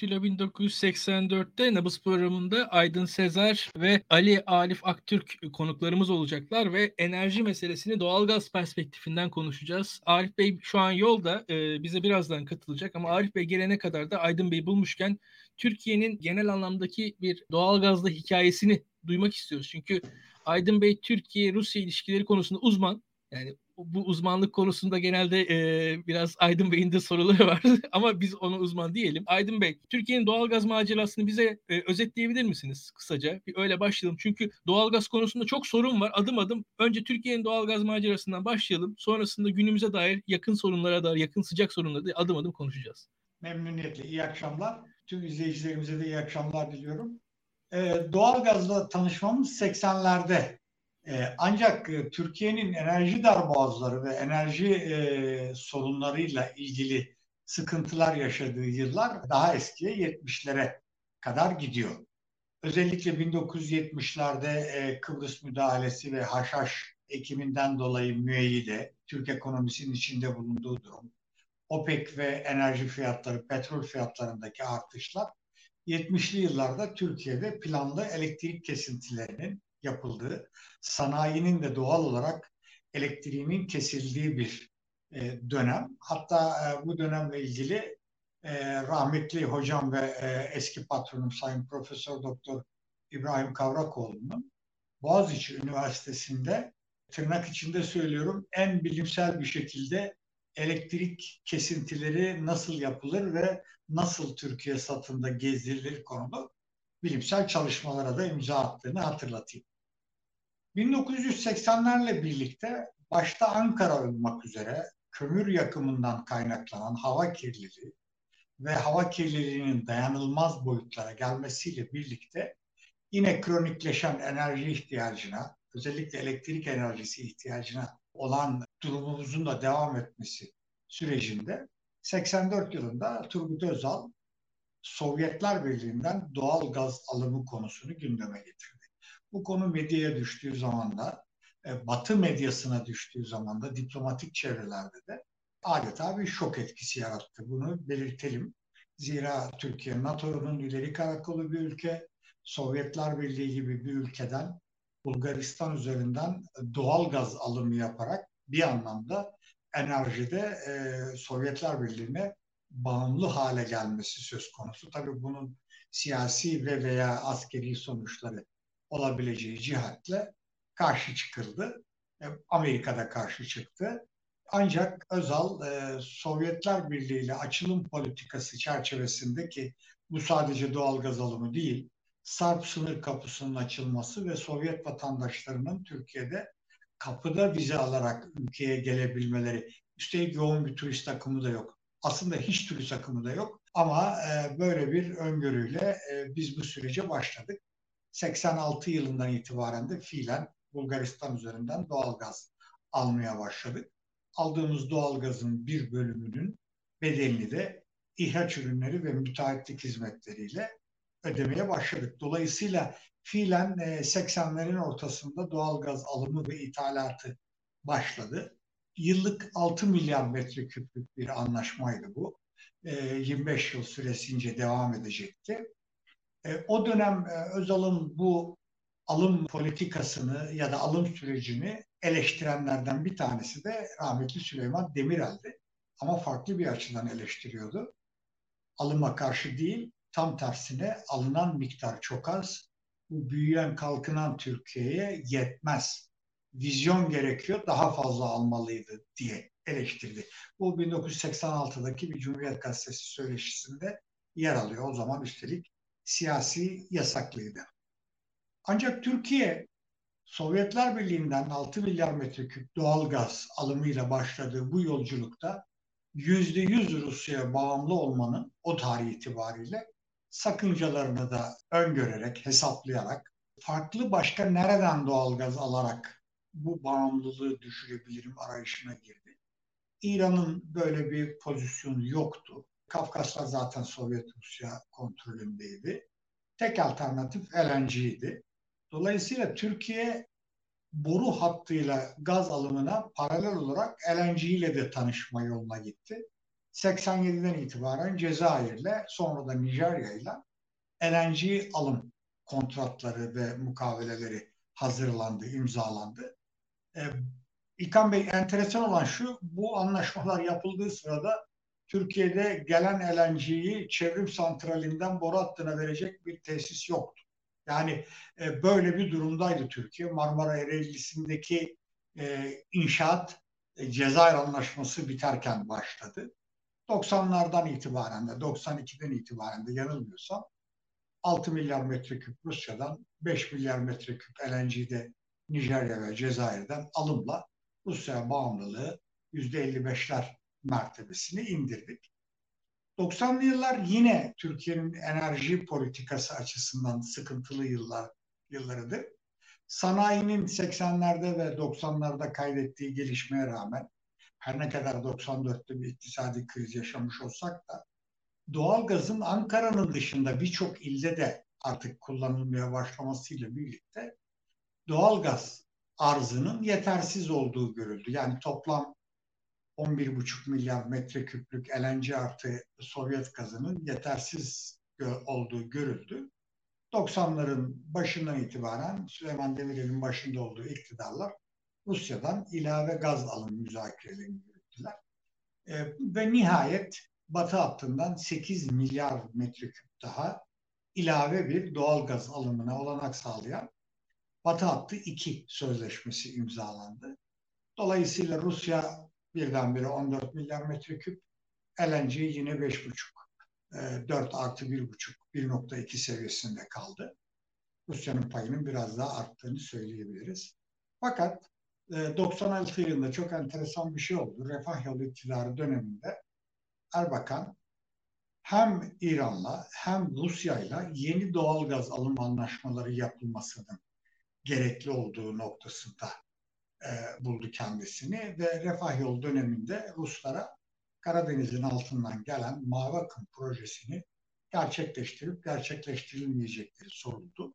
Daktilo 1984'te Nabız programında Aydın Sezer ve Ali Alif Aktürk konuklarımız olacaklar ve enerji meselesini doğalgaz perspektifinden konuşacağız. Arif Bey şu an yolda e, bize birazdan katılacak ama Arif Bey gelene kadar da Aydın Bey bulmuşken Türkiye'nin genel anlamdaki bir doğalgazda hikayesini duymak istiyoruz. Çünkü Aydın Bey Türkiye-Rusya ilişkileri konusunda uzman. Yani bu uzmanlık konusunda genelde e, biraz Aydın Bey'in de soruları var ama biz onu uzman diyelim. Aydın Bey, Türkiye'nin doğalgaz macerasını bize e, özetleyebilir misiniz kısaca? Bir öyle başlayalım. Çünkü doğalgaz konusunda çok sorun var. Adım adım önce Türkiye'nin doğalgaz macerasından başlayalım. Sonrasında günümüze dair yakın sorunlara dair, yakın sıcak sorunlara da adım adım konuşacağız. Memnuniyetle. İyi akşamlar. Tüm izleyicilerimize de iyi akşamlar diliyorum. Ee, doğalgazla tanışmamız 80'lerde e, ancak e, Türkiye'nin enerji darboğazları ve enerji e, sorunlarıyla ilgili sıkıntılar yaşadığı yıllar daha eskiye 70'lere kadar gidiyor. Özellikle 1970'lerde e, Kıbrıs müdahalesi ve haşhaş ekiminden dolayı müeyyide, Türk ekonomisinin içinde bulunduğu durum, OPEC ve enerji fiyatları, petrol fiyatlarındaki artışlar 70'li yıllarda Türkiye'de planlı elektrik kesintilerinin yapıldığı, sanayinin de doğal olarak elektriğinin kesildiği bir e, dönem. Hatta e, bu dönemle ilgili e, rahmetli hocam ve e, eski patronum Sayın Profesör Doktor İbrahim Kavrakoğlu'nun Boğaziçi Üniversitesi'nde tırnak içinde söylüyorum en bilimsel bir şekilde elektrik kesintileri nasıl yapılır ve nasıl Türkiye satında gezdirilir konulu bilimsel çalışmalara da imza attığını hatırlatayım. 1980'lerle birlikte başta Ankara olmak üzere kömür yakımından kaynaklanan hava kirliliği ve hava kirliliğinin dayanılmaz boyutlara gelmesiyle birlikte yine kronikleşen enerji ihtiyacına, özellikle elektrik enerjisi ihtiyacına olan durumumuzun da devam etmesi sürecinde 84 yılında Turgut Özal Sovyetler Birliği'nden doğal gaz alımı konusunu gündeme getirdi. Bu konu medyaya düştüğü zaman da, e, Batı medyasına düştüğü zaman da diplomatik çevrelerde de adeta bir şok etkisi yarattı. Bunu belirtelim. Zira Türkiye NATO'nun ileri karakolu bir ülke, Sovyetler Birliği gibi bir ülkeden Bulgaristan üzerinden doğal gaz alımı yaparak bir anlamda enerjide e, Sovyetler Birliği'ne bağımlı hale gelmesi söz konusu. Tabii bunun siyasi ve veya askeri sonuçları olabileceği cihatle karşı çıkıldı. E, Amerika'da karşı çıktı. Ancak Özal e, Sovyetler Birliği ile açılım politikası çerçevesinde ki bu sadece doğal gaz alımı değil, Sarp sınır kapısının açılması ve Sovyet vatandaşlarının Türkiye'de kapıda vize alarak ülkeye gelebilmeleri. Üstelik yoğun bir turist akımı da yok. Aslında hiç turist akımı da yok. Ama e, böyle bir öngörüyle biz bu sürece başladık. 86 yılından itibaren de fiilen Bulgaristan üzerinden doğal gaz almaya başladık. Aldığımız doğal gazın bir bölümünün bedelini de ihraç ürünleri ve müteahhitlik hizmetleriyle ödemeye başladık. Dolayısıyla fiilen 80'lerin e, ortasında doğal gaz alımı ve ithalatı başladı. Yıllık 6 milyar metreküplük bir anlaşmaydı bu. 25 e, yıl süresince devam edecekti. E, o dönem e, Özal'ın bu alım politikasını ya da alım sürecini eleştirenlerden bir tanesi de rahmetli Süleyman Demirel'di. Ama farklı bir açıdan eleştiriyordu. Alıma karşı değil, tam tersine alınan miktar çok az. Bu büyüyen, kalkınan Türkiye'ye yetmez. Vizyon gerekiyor, daha fazla almalıydı diye eleştirdi. Bu 1986'daki bir Cumhuriyet Gazetesi söyleşisinde yer alıyor. O zaman üstelik siyasi yasaklıydı. Ancak Türkiye Sovyetler Birliği'nden 6 milyar metreküp doğal gaz alımıyla başladığı bu yolculukta %100 Rusya'ya bağımlı olmanın o tarih itibariyle sakıncalarını da öngörerek, hesaplayarak, farklı başka nereden doğal gaz alarak bu bağımlılığı düşürebilirim arayışına girdi. İran'ın böyle bir pozisyonu yoktu. Kafkaslar zaten Sovyet Rusya kontrolündeydi. Tek alternatif LNG'ydi. Dolayısıyla Türkiye boru hattıyla gaz alımına paralel olarak LNG ile de tanışma yoluna gitti. 87'den itibaren Cezayir'le sonra da Nijerya'yla LNG alım kontratları ve mukaveleleri hazırlandı, imzalandı. E, İlkan Bey enteresan olan şu, bu anlaşmalar yapıldığı sırada Türkiye'de gelen LNG'yi çevrim santralinden boru hattına verecek bir tesis yoktu. Yani e, böyle bir durumdaydı Türkiye. Marmara Ereğlisi'ndeki e, inşaat e, Cezayir Anlaşması biterken başladı. 90'lardan itibaren de 92'den itibaren de yanılmıyorsam 6 milyar metreküp Rusya'dan 5 milyar metreküp LNG'de Nijerya ve Cezayir'den alımla Rusya bağımlılığı %55'ler mertebesini indirdik. 90'lı yıllar yine Türkiye'nin enerji politikası açısından sıkıntılı yıllar yıllarıdır. Sanayinin 80'lerde ve 90'larda kaydettiği gelişmeye rağmen her ne kadar 94'te bir iktisadi kriz yaşamış olsak da doğalgazın Ankara'nın dışında birçok ilde de artık kullanılmaya başlamasıyla birlikte doğalgaz arzının yetersiz olduğu görüldü. Yani toplam 11,5 milyar metreküplük LNG artı Sovyet gazının yetersiz olduğu görüldü. 90'ların başından itibaren Süleyman Demirel'in başında olduğu iktidarlar Rusya'dan ilave gaz alım müzakerelerini yürüttüler. E, ve nihayet Batı hattından 8 milyar metreküp daha ilave bir doğal gaz alımına olanak sağlayan Batı hattı 2 sözleşmesi imzalandı. Dolayısıyla Rusya birdenbire 14 milyar metreküp, LNG yine 5,5, 4 e, artı 1,5, 1,2 seviyesinde kaldı. Rusya'nın payının biraz daha arttığını söyleyebiliriz. Fakat 96 e, yılında çok enteresan bir şey oldu. Refah yolu iktidarı döneminde Erbakan hem İran'la hem Rusya'yla yeni doğal gaz alım anlaşmaları yapılmasının gerekli olduğu noktasında e, buldu kendisini ve Refah Yol döneminde Ruslara Karadeniz'in altından gelen Mavi Akım projesini gerçekleştirip gerçekleştirilmeyecekleri soruldu.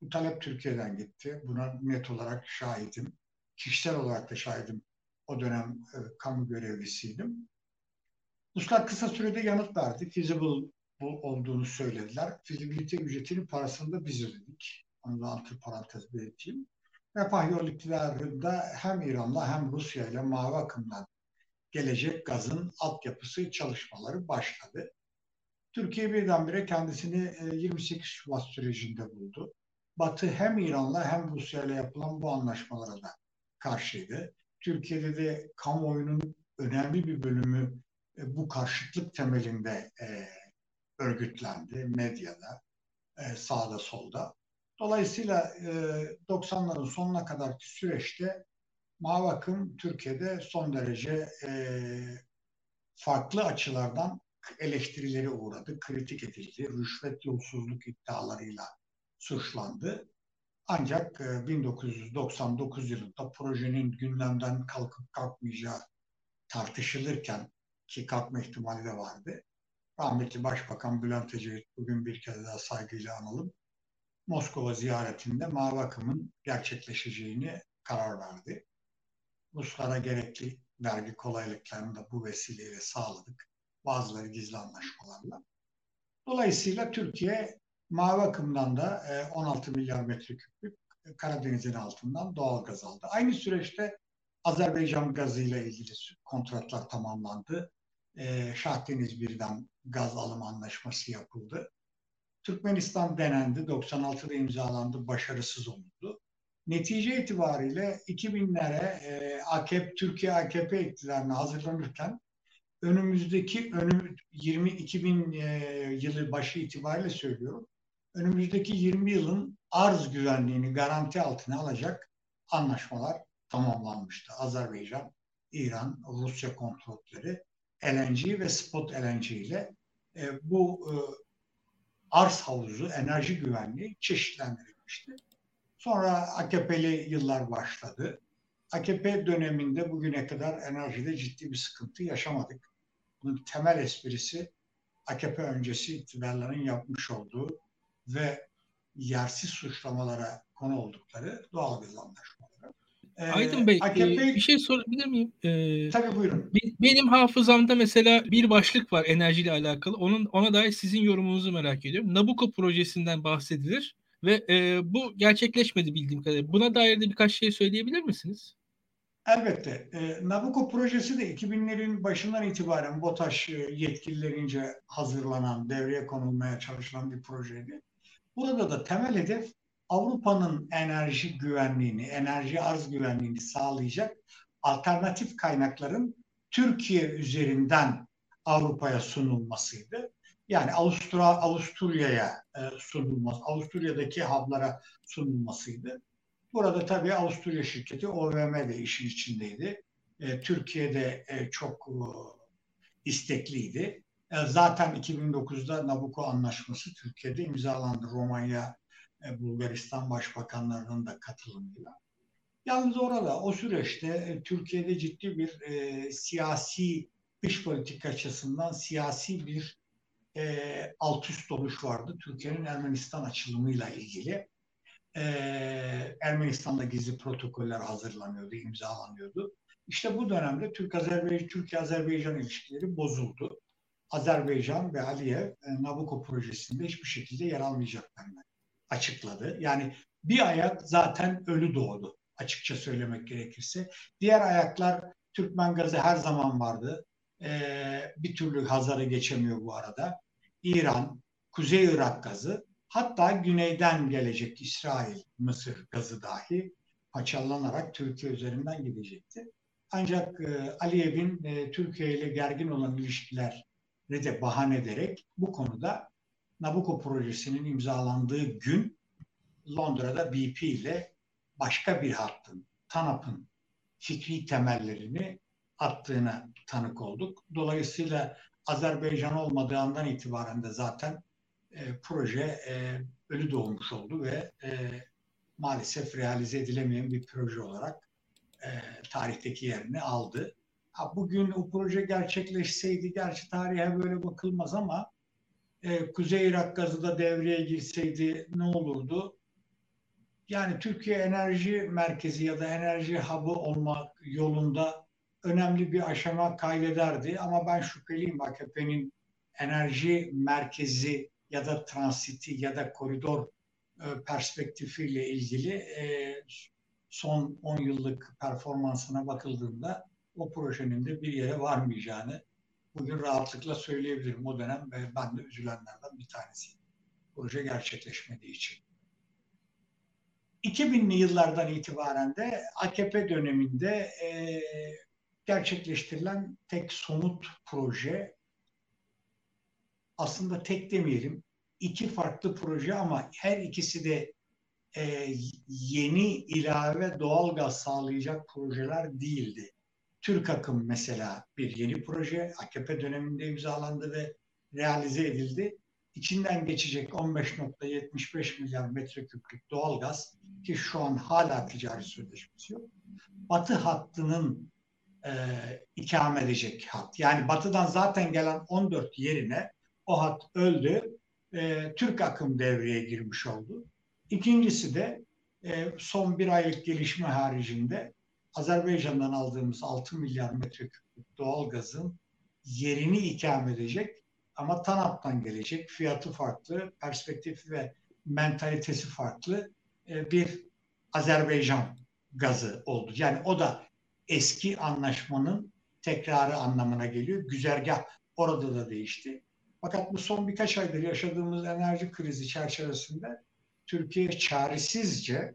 Bu talep Türkiye'den gitti. Buna net olarak şahidim. Kişisel olarak da şahidim. O dönem e, kamu görevlisiydim. Ruslar kısa sürede yanıt verdi. Feasible bu olduğunu söylediler. Fizibilite ücretinin parasını da biz ödedik. Onu da altı parantez belirteyim. Refah yol iktidarında hem İran'la hem Rusya ile mavi akımdan gelecek gazın altyapısı çalışmaları başladı. Türkiye birdenbire kendisini 28 e, Şubat sürecinde buldu. Batı hem İran'la hem Rusya ile yapılan bu anlaşmalara da karşıydı. Türkiye'de de kamuoyunun önemli bir bölümü e, bu karşıtlık temelinde e, örgütlendi medyada, sağda solda. Dolayısıyla e, 90'ların sonuna kadarki süreçte mavi akım Türkiye'de son derece e, farklı açılardan eleştirileri uğradı, kritik edildi, rüşvet yolsuzluk iddialarıyla suçlandı. Ancak e, 1999 yılında projenin gündemden kalkıp kalkmayacağı tartışılırken ki kalkma ihtimali de vardı. Rahmetli Başbakan Bülent Ecevit bugün bir kez daha saygıyla analım. Moskova ziyaretinde mavi akımın gerçekleşeceğini karar verdi. Ruslara gerekli vergi kolaylıklarını da bu vesileyle sağladık. Bazıları gizli anlaşmalarla. Dolayısıyla Türkiye mavi akımdan da 16 e, milyar metreküplük Karadeniz'in altından doğal gaz aldı. Aynı süreçte Azerbaycan gazıyla ilgili kontratlar tamamlandı. E, Şahdeniz birden gaz alım anlaşması yapıldı. Türkmenistan denendi, 96'da imzalandı, başarısız oldu. Netice itibariyle 2000'lere e, AKP, Türkiye AKP iktidarına hazırlanırken önümüzdeki önüm 20 2000 e, yılı başı itibariyle söylüyorum. Önümüzdeki 20 yılın arz güvenliğini garanti altına alacak anlaşmalar tamamlanmıştı. Azerbaycan, İran, Rusya kontrolleri LNG ve spot LNG ile e, bu e, arz havuzu, enerji güvenliği çeşitlendirilmişti. Sonra AKP'li yıllar başladı. AKP döneminde bugüne kadar enerjide ciddi bir sıkıntı yaşamadık. Bunun temel esprisi AKP öncesi iktidarların yapmış olduğu ve yersiz suçlamalara konu oldukları doğal gaz anlaşmaları. Ee, Aydın Bey AKP... e, bir şey sorabilir miyim? Ee, Tabii buyurun. Benim hafızamda mesela bir başlık var enerjiyle alakalı. Onun ona dair sizin yorumunuzu merak ediyorum. Nabucco projesinden bahsedilir ve e, bu gerçekleşmedi bildiğim kadarıyla. Buna dair de birkaç şey söyleyebilir misiniz? Elbette. E, Nabucco projesi de 2000'lerin başından itibaren BOTAŞ e, yetkililerince hazırlanan, devreye konulmaya çalışılan bir projeydi. Burada da temel hedef Avrupa'nın enerji güvenliğini, enerji arz güvenliğini sağlayacak alternatif kaynakların Türkiye üzerinden Avrupa'ya sunulmasıydı. Yani Avusturya Avusturya'ya e, sunulması, Avusturya'daki hub'lara sunulmasıydı. Burada tabii Avusturya şirketi OVM de işin içindeydi. E, Türkiye'de e, çok e, istekliydi. E, zaten 2009'da Nabucco Anlaşması Türkiye'de imzalandı. Romanya, Bulgaristan başbakanlarının da katılımıyla. Yalnız orada o süreçte e, Türkiye'de ciddi bir e, siyasi dış politik açısından siyasi bir e, alt üst oluş vardı. Türkiye'nin Ermenistan açılımıyla ilgili. E, Ermenistan'da gizli protokoller hazırlanıyordu, imzalanıyordu. İşte bu dönemde Türk-Azerbaycan, Türkiye-Azerbaycan ilişkileri bozuldu. Azerbaycan ve Aliyev e, Nabucco projesinde hiçbir şekilde yer almayacaklarını açıkladı. Yani bir ayak zaten ölü doğdu açıkça söylemek gerekirse. Diğer ayaklar Türkmen gazı her zaman vardı. Ee, bir türlü Hazar'ı geçemiyor bu arada. İran, Kuzey Irak gazı, hatta güneyden gelecek İsrail, Mısır gazı dahi paçallanarak Türkiye üzerinden gidecekti. Ancak e, Aliyev'in e, Türkiye ile gergin olan ilişkileri de bahane ederek bu konuda Nabucco projesinin imzalandığı gün Londra'da BP ile başka bir hattın, TANAP'ın fikri temellerini attığına tanık olduk. Dolayısıyla Azerbaycan olmadığı andan itibaren de zaten e, proje e, ölü doğmuş oldu ve e, maalesef realize edilemeyen bir proje olarak e, tarihteki yerini aldı. Ha, bugün o proje gerçekleşseydi, gerçi tarihe böyle bakılmaz ama e, Kuzey Irak gazı da devreye girseydi ne olurdu? Yani Türkiye Enerji Merkezi ya da Enerji Hub'ı olmak yolunda önemli bir aşama kaydederdi. Ama ben şüpheliyim AKP'nin enerji merkezi ya da transiti ya da koridor e, perspektifiyle ilgili e, son 10 yıllık performansına bakıldığında o projenin de bir yere varmayacağını bugün rahatlıkla söyleyebilirim. O dönem ben de üzülenlerden bir tanesi. Proje gerçekleşmediği için. 2000'li yıllardan itibaren de AKP döneminde e, gerçekleştirilen tek somut proje aslında tek demeyelim iki farklı proje ama her ikisi de e, yeni ilave doğal gaz sağlayacak projeler değildi. Türk Akım mesela bir yeni proje AKP döneminde imzalandı ve realize edildi. İçinden geçecek 15.75 milyar metreküplük doğal gaz ki şu an hala ticari sözleşmesi yok. Batı hattının e, ikame edecek hat. Yani batıdan zaten gelen 14 yerine o hat öldü. E, Türk akım devreye girmiş oldu. İkincisi de e, son bir aylık gelişme haricinde Azerbaycan'dan aldığımız 6 milyar metreküplük doğal gazın yerini ikame edecek ama TANAP'tan gelecek fiyatı farklı, perspektifi ve mentalitesi farklı e, bir Azerbaycan gazı oldu. Yani o da eski anlaşmanın tekrarı anlamına geliyor. Güzergah orada da değişti. Fakat bu son birkaç aydır yaşadığımız enerji krizi çerçevesinde Türkiye çaresizce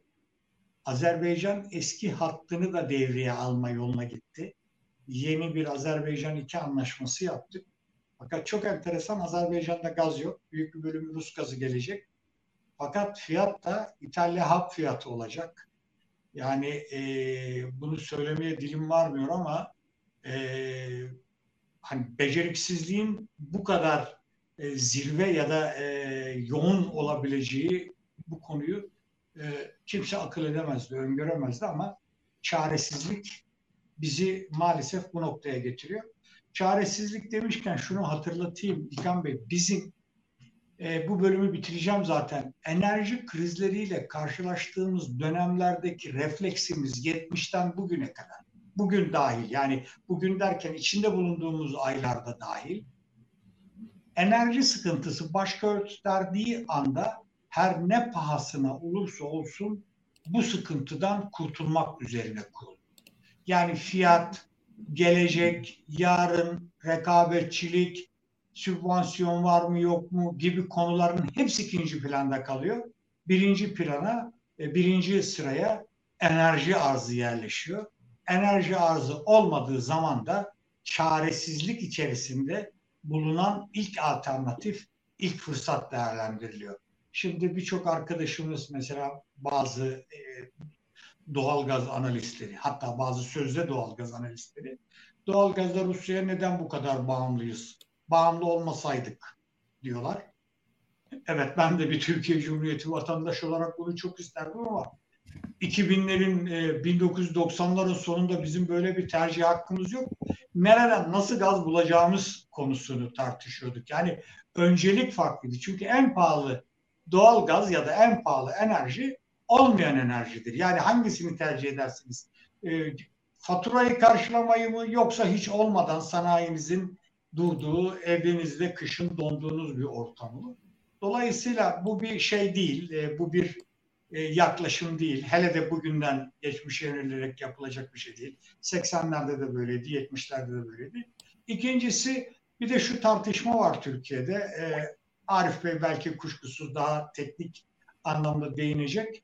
Azerbaycan eski hattını da devreye alma yoluna gitti. Yeni bir Azerbaycan 2 anlaşması yaptık. Fakat çok enteresan Azerbaycan'da gaz yok. Büyük bir bölümü Rus gazı gelecek. Fakat fiyat da İtalya hap fiyatı olacak. Yani e, bunu söylemeye dilim varmıyor ama e, hani beceriksizliğin bu kadar e, zirve ya da e, yoğun olabileceği bu konuyu e, kimse akıl edemezdi, öngöremezdi ama çaresizlik bizi maalesef bu noktaya getiriyor. Çaresizlik demişken şunu hatırlatayım İlkan Bey, bizim e, bu bölümü bitireceğim zaten. Enerji krizleriyle karşılaştığımız dönemlerdeki refleksimiz 70'ten bugüne kadar, bugün dahil yani bugün derken içinde bulunduğumuz aylarda dahil, enerji sıkıntısı baş gösterdiği anda her ne pahasına olursa olsun bu sıkıntıdan kurtulmak üzerine kuruldu. Yani fiyat, gelecek, yarın, rekabetçilik, sübvansiyon var mı yok mu gibi konuların hepsi ikinci planda kalıyor. Birinci plana, birinci sıraya enerji arzı yerleşiyor. Enerji arzı olmadığı zaman da çaresizlik içerisinde bulunan ilk alternatif, ilk fırsat değerlendiriliyor. Şimdi birçok arkadaşımız mesela bazı e, doğalgaz analistleri, hatta bazı sözde doğalgaz analistleri, doğalgazda Rusya'ya neden bu kadar bağımlıyız? Bağımlı olmasaydık diyorlar. Evet ben de bir Türkiye Cumhuriyeti vatandaşı olarak bunu çok isterdim ama 2000'lerin 1990'ların e, sonunda bizim böyle bir tercih hakkımız yok. Nereden nasıl gaz bulacağımız konusunu tartışıyorduk. Yani öncelik farklıydı. Çünkü en pahalı doğal gaz ya da en pahalı enerji olmayan enerjidir. Yani hangisini tercih edersiniz? E, faturayı karşılamayı mı yoksa hiç olmadan sanayinizin durduğu, evinizde kışın donduğunuz bir ortam mı? Dolayısıyla bu bir şey değil, e, bu bir e, yaklaşım değil. Hele de bugünden geçmişe yönelilerek yapılacak bir şey değil. 80'lerde de böyleydi, 70'lerde de böyleydi. İkincisi bir de şu tartışma var Türkiye'de. E, Arif Bey belki kuşkusuz daha teknik anlamda değinecek.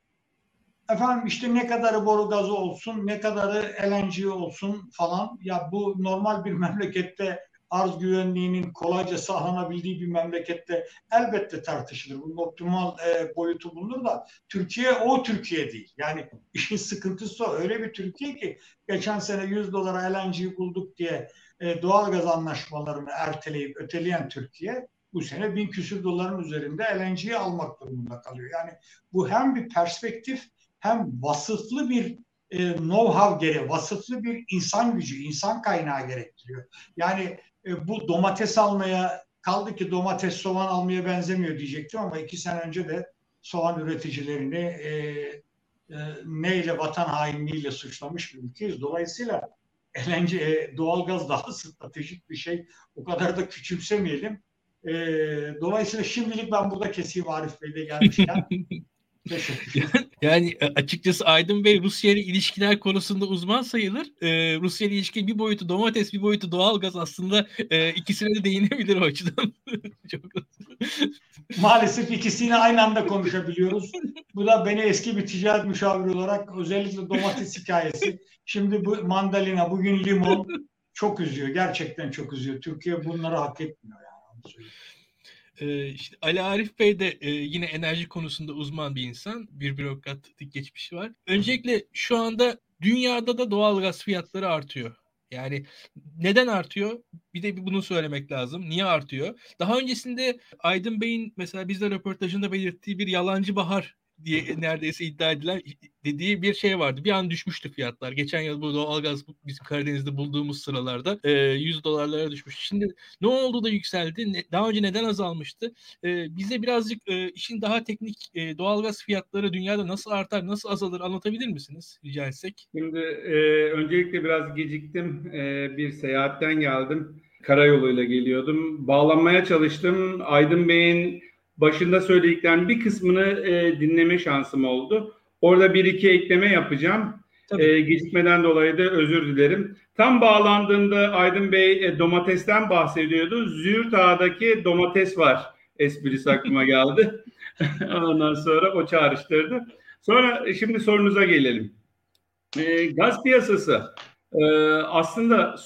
Efendim işte ne kadarı boru gazı olsun, ne kadarı LNG olsun falan. Ya bu normal bir memlekette arz güvenliğinin kolayca sağlanabildiği bir memlekette elbette tartışılır. Bunun optimal e, boyutu bulunur da Türkiye o Türkiye değil. Yani işin sıkıntısı o. Öyle bir Türkiye ki geçen sene 100 dolara LNG bulduk diye e, doğal gaz anlaşmalarını erteleyip öteleyen Türkiye bu sene bin küsür doların üzerinde LNG'yi almak durumunda kalıyor. Yani bu hem bir perspektif hem vasıflı bir e, know-how gereği, vasıflı bir insan gücü, insan kaynağı gerektiriyor. Yani e, bu domates almaya kaldı ki domates soğan almaya benzemiyor diyecektim ama iki sene önce de soğan üreticilerini e, e, neyle vatan hainliğiyle suçlamış bir ülkeyiz. Dolayısıyla LNG, e, doğalgaz daha stratejik bir şey. O kadar da küçümsemeyelim. E, dolayısıyla şimdilik ben burada keseyim Arif Bey'de gelmişken. yani e, açıkçası Aydın Bey Rusya ile ilişkiler konusunda uzman sayılır. Ee, Rusya ile ilişki bir boyutu domates bir boyutu doğalgaz aslında e, ikisine de değinebilir o açıdan. Çok Maalesef ikisini aynı anda konuşabiliyoruz. Bu da beni eski bir ticaret müşaviri olarak özellikle domates hikayesi. Şimdi bu mandalina, bugün limon çok üzüyor. Gerçekten çok üzüyor. Türkiye bunları hak etmiyor Ee, işte Ali Arif Bey de e, yine enerji konusunda uzman bir insan. Bir bürokratlık geçmişi var. Öncelikle şu anda dünyada da doğal gaz fiyatları artıyor. Yani neden artıyor? Bir de bunu söylemek lazım. Niye artıyor? Daha öncesinde Aydın Bey'in mesela bizde röportajında belirttiği bir yalancı bahar diye neredeyse iddia edilen dediği bir şey vardı. Bir an düşmüştü fiyatlar. Geçen yıl bu doğalgaz bizim Karadeniz'de bulduğumuz sıralarda e, 100 dolarlara düşmüş. Şimdi ne oldu da yükseldi? Daha önce neden azalmıştı? E, bize birazcık e, işin daha teknik e, doğalgaz fiyatları dünyada nasıl artar, nasıl azalır anlatabilir misiniz rica etsek? Şimdi e, öncelikle biraz geciktim. Bir seyahatten geldim. Karayoluyla geliyordum. Bağlanmaya çalıştım. Aydın Bey'in başında söylediklerinin bir kısmını e, dinleme şansım oldu. Orada bir iki ekleme yapacağım. E, gecikmeden dolayı da özür dilerim. Tam bağlandığında Aydın Bey e, domatesten bahsediyordu. Züğürt Ağa'daki domates var esprisi aklıma geldi. Ondan sonra o çağrıştırdı. Sonra e, şimdi sorunuza gelelim. E, gaz piyasası e, aslında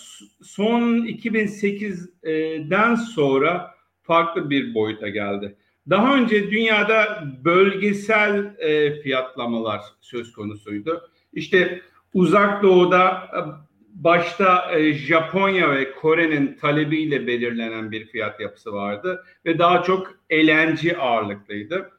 son 2008'den sonra farklı bir boyuta geldi. Daha önce dünyada bölgesel e, fiyatlamalar söz konusuydu. İşte uzak doğuda e, başta e, Japonya ve Kore'nin talebiyle belirlenen bir fiyat yapısı vardı ve daha çok elenci ağırlıklıydı.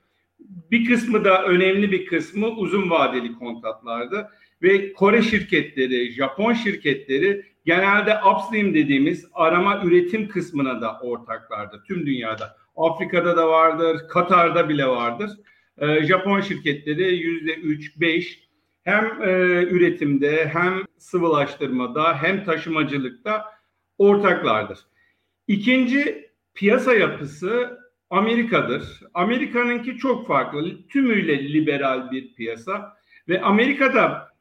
Bir kısmı da önemli bir kısmı uzun vadeli kontratlardı ve Kore şirketleri, Japon şirketleri genelde upstream dediğimiz arama üretim kısmına da ortaklardı tüm dünyada. Afrika'da da vardır, Katar'da bile vardır. E, Japon şirketleri yüzde üç, beş hem e, üretimde hem sıvılaştırmada hem taşımacılıkta ortaklardır. İkinci piyasa yapısı Amerika'dır. Amerika'nınki çok farklı, tümüyle liberal bir piyasa ve Amerika'da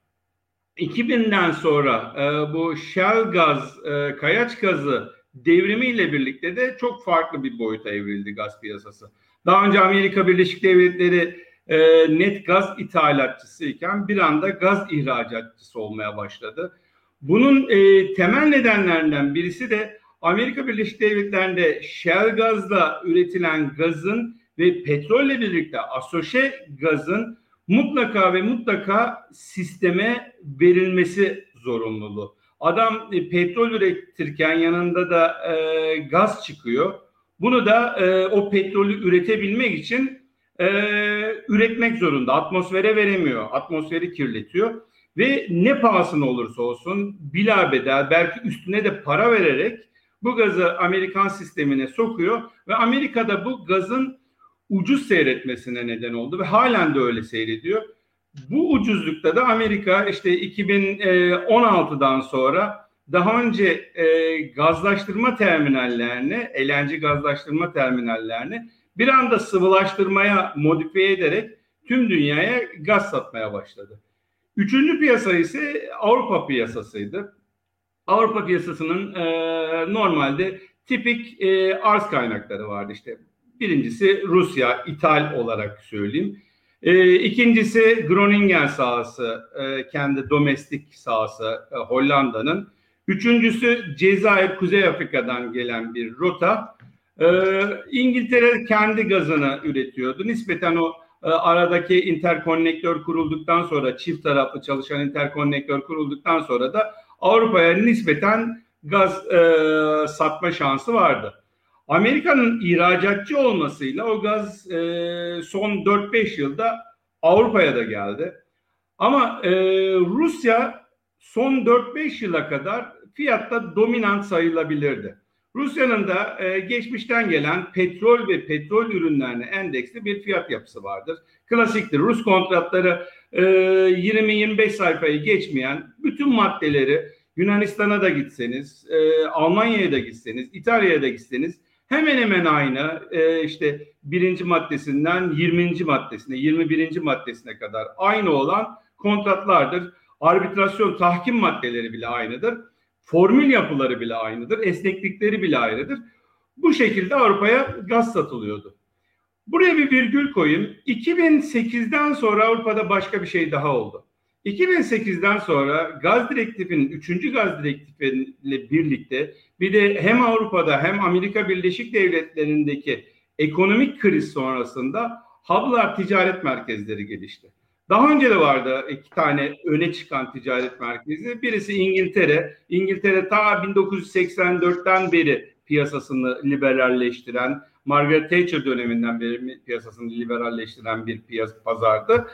2000'den sonra e, bu shell gaz, e, kayaç gazı devrimiyle birlikte de çok farklı bir boyuta evrildi gaz piyasası. Daha önce Amerika Birleşik Devletleri e, net gaz ithalatçısı iken bir anda gaz ihracatçısı olmaya başladı. Bunun e, temel nedenlerinden birisi de Amerika Birleşik Devletleri'nde shell gazla üretilen gazın ve petrolle birlikte asoşe gazın mutlaka ve mutlaka sisteme verilmesi zorunluluğu. Adam e, petrol üretirken yanında da e, gaz çıkıyor. Bunu da e, o petrolü üretebilmek için e, üretmek zorunda. Atmosfere veremiyor. Atmosferi kirletiyor. Ve ne pahasına olursa olsun bilabedel belki üstüne de para vererek bu gazı Amerikan sistemine sokuyor ve Amerika'da bu gazın ucuz seyretmesine neden oldu ve halen de öyle seyrediyor. Bu ucuzlukta da Amerika işte 2016'dan sonra daha önce e, gazlaştırma terminallerini, elenci gazlaştırma terminallerini bir anda sıvılaştırmaya modifiye ederek tüm dünyaya gaz satmaya başladı. Üçüncü piyasa ise Avrupa piyasasıydı. Avrupa piyasasının e, normalde tipik e, arz kaynakları vardı işte. Birincisi Rusya, ithal olarak söyleyeyim. E, ikincisi Groningen sahası, e, kendi domestik sahası e, Hollanda'nın. Üçüncüsü Cezayir, Kuzey Afrika'dan gelen bir rota. E, İngiltere kendi gazını üretiyordu. Nispeten o e, aradaki interkonnektör kurulduktan sonra, çift taraflı çalışan interkonnektör kurulduktan sonra da Avrupa'ya nispeten gaz e, satma şansı vardı. Amerika'nın ihracatçı olmasıyla o gaz e, son 4-5 yılda Avrupa'ya da geldi. Ama e, Rusya son 4-5 yıla kadar fiyatta dominant sayılabilirdi. Rusya'nın da e, geçmişten gelen petrol ve petrol ürünlerine endeksli bir fiyat yapısı vardır. Klasiktir. Rus kontratları e, 20-25 sayfayı geçmeyen bütün maddeleri Yunanistan'a da gitseniz, e, Almanya'ya da gitseniz, İtalya'ya da gitseniz hemen hemen aynı e, işte birinci maddesinden 20. maddesine, 21. maddesine kadar aynı olan kontratlardır. Arbitrasyon, tahkim maddeleri bile aynıdır. Formül yapıları bile aynıdır. Esneklikleri bile ayrıdır. Bu şekilde Avrupa'ya gaz satılıyordu. Buraya bir virgül koyayım. 2008'den sonra Avrupa'da başka bir şey daha oldu. 2008'den sonra gaz direktifinin 3. gaz direktifiyle birlikte bir de hem Avrupa'da hem Amerika Birleşik Devletleri'ndeki ekonomik kriz sonrasında hub'lar ticaret merkezleri gelişti. Daha önce de vardı iki tane öne çıkan ticaret merkezi. Birisi İngiltere. İngiltere ta 1984'ten beri piyasasını liberalleştiren, Margaret Thatcher döneminden beri piyasasını liberalleştiren bir piyasa pazardı.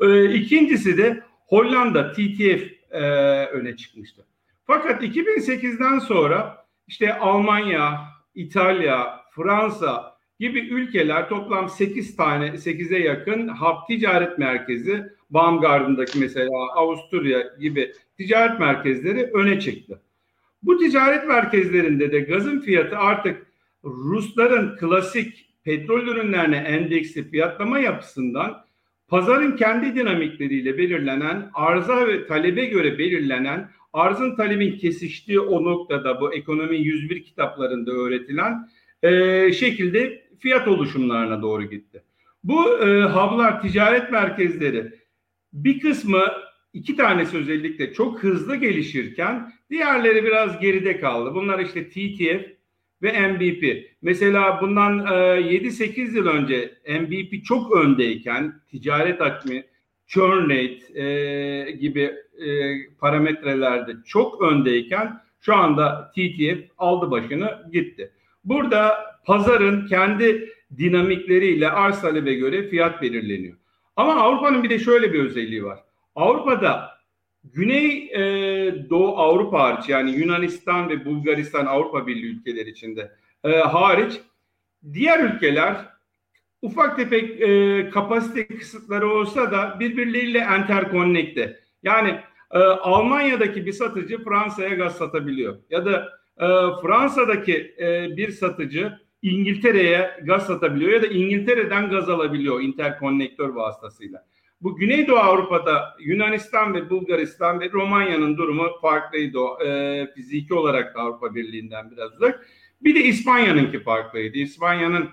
Ee, ikincisi de Hollanda TTF e, öne çıkmıştı. Fakat 2008'den sonra işte Almanya, İtalya, Fransa gibi ülkeler toplam 8 tane 8'e yakın hap ticaret merkezi Baumgarten'daki mesela Avusturya gibi ticaret merkezleri öne çıktı. Bu ticaret merkezlerinde de gazın fiyatı artık Rusların klasik petrol ürünlerine endeksli fiyatlama yapısından pazarın kendi dinamikleriyle belirlenen, arza ve talebe göre belirlenen, arzın talebin kesiştiği o noktada bu ekonomi 101 kitaplarında öğretilen e, şekilde fiyat oluşumlarına doğru gitti. Bu e, havlar ticaret merkezleri bir kısmı iki tanesi özellikle çok hızlı gelişirken diğerleri biraz geride kaldı. Bunlar işte TTF ve MVP. Mesela bundan e, 7-8 yıl önce MVP çok öndeyken ticaret hacmi, churn rate e, gibi e, parametrelerde çok öndeyken şu anda TTF aldı başını gitti. Burada pazarın kendi dinamikleriyle arz talebe göre fiyat belirleniyor. Ama Avrupa'nın bir de şöyle bir özelliği var. Avrupa'da Güney e, Doğu Avrupa hariç yani Yunanistan ve Bulgaristan Avrupa Birliği ülkeleri içinde e, hariç diğer ülkeler ufak tefek e, kapasite kısıtları olsa da birbirleriyle enterkonnekte. Yani e, Almanya'daki bir satıcı Fransa'ya gaz satabiliyor. Ya da e, Fransa'daki e, bir satıcı İngiltere'ye gaz satabiliyor ya da İngiltere'den gaz alabiliyor interkonnektör vasıtasıyla. Bu Güneydoğu Avrupa'da Yunanistan ve Bulgaristan ve Romanya'nın durumu farklıydı. E, fiziki olarak da Avrupa Birliği'nden biraz uzak. Bir de İspanya'nınki farklıydı. İspanya'nın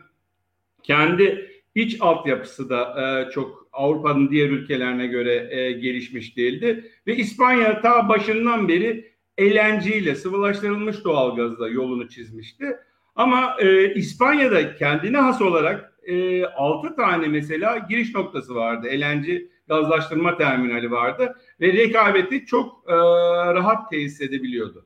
kendi iç altyapısı da e, çok Avrupa'nın diğer ülkelerine göre e, gelişmiş değildi. Ve İspanya ta başından beri LNG ile sıvılaştırılmış doğalgazla yolunu çizmişti. Ama e, İspanya'da kendine has olarak e, 6 tane mesela giriş noktası vardı. LNG gazlaştırma terminali vardı ve rekabeti çok e, rahat tesis edebiliyordu.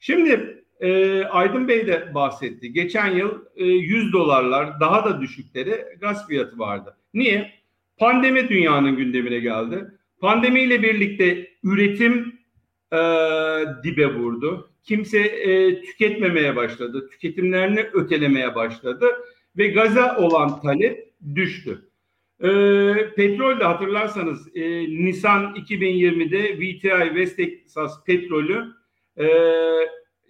Şimdi e, Aydın Bey de bahsetti. Geçen yıl e, 100 dolarlar daha da düşükleri gaz fiyatı vardı. Niye? Pandemi dünyanın gündemine geldi. Pandemiyle birlikte üretim e, dibe vurdu. Kimse e, tüketmemeye başladı. Tüketimlerini ötelemeye başladı. Ve gaza olan talep düştü. E, petrol de hatırlarsanız e, Nisan 2020'de VTI West Texas petrolü e,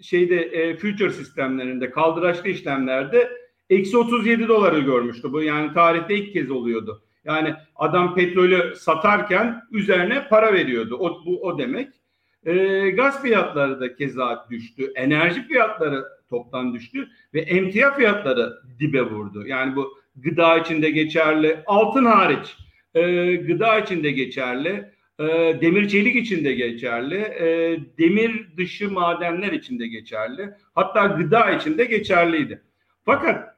şeyde e, future sistemlerinde kaldıraçlı işlemlerde eksi 37 doları görmüştü. Bu yani tarihte ilk kez oluyordu. Yani adam petrolü satarken üzerine para veriyordu. O, bu o demek. E, gaz fiyatları da keza düştü. Enerji fiyatları toptan düştü ve emtia fiyatları dibe vurdu. Yani bu gıda içinde geçerli, altın hariç e, gıda içinde geçerli, e, demir çelik içinde geçerli, e, demir dışı madenler içinde geçerli, hatta gıda içinde geçerliydi. Fakat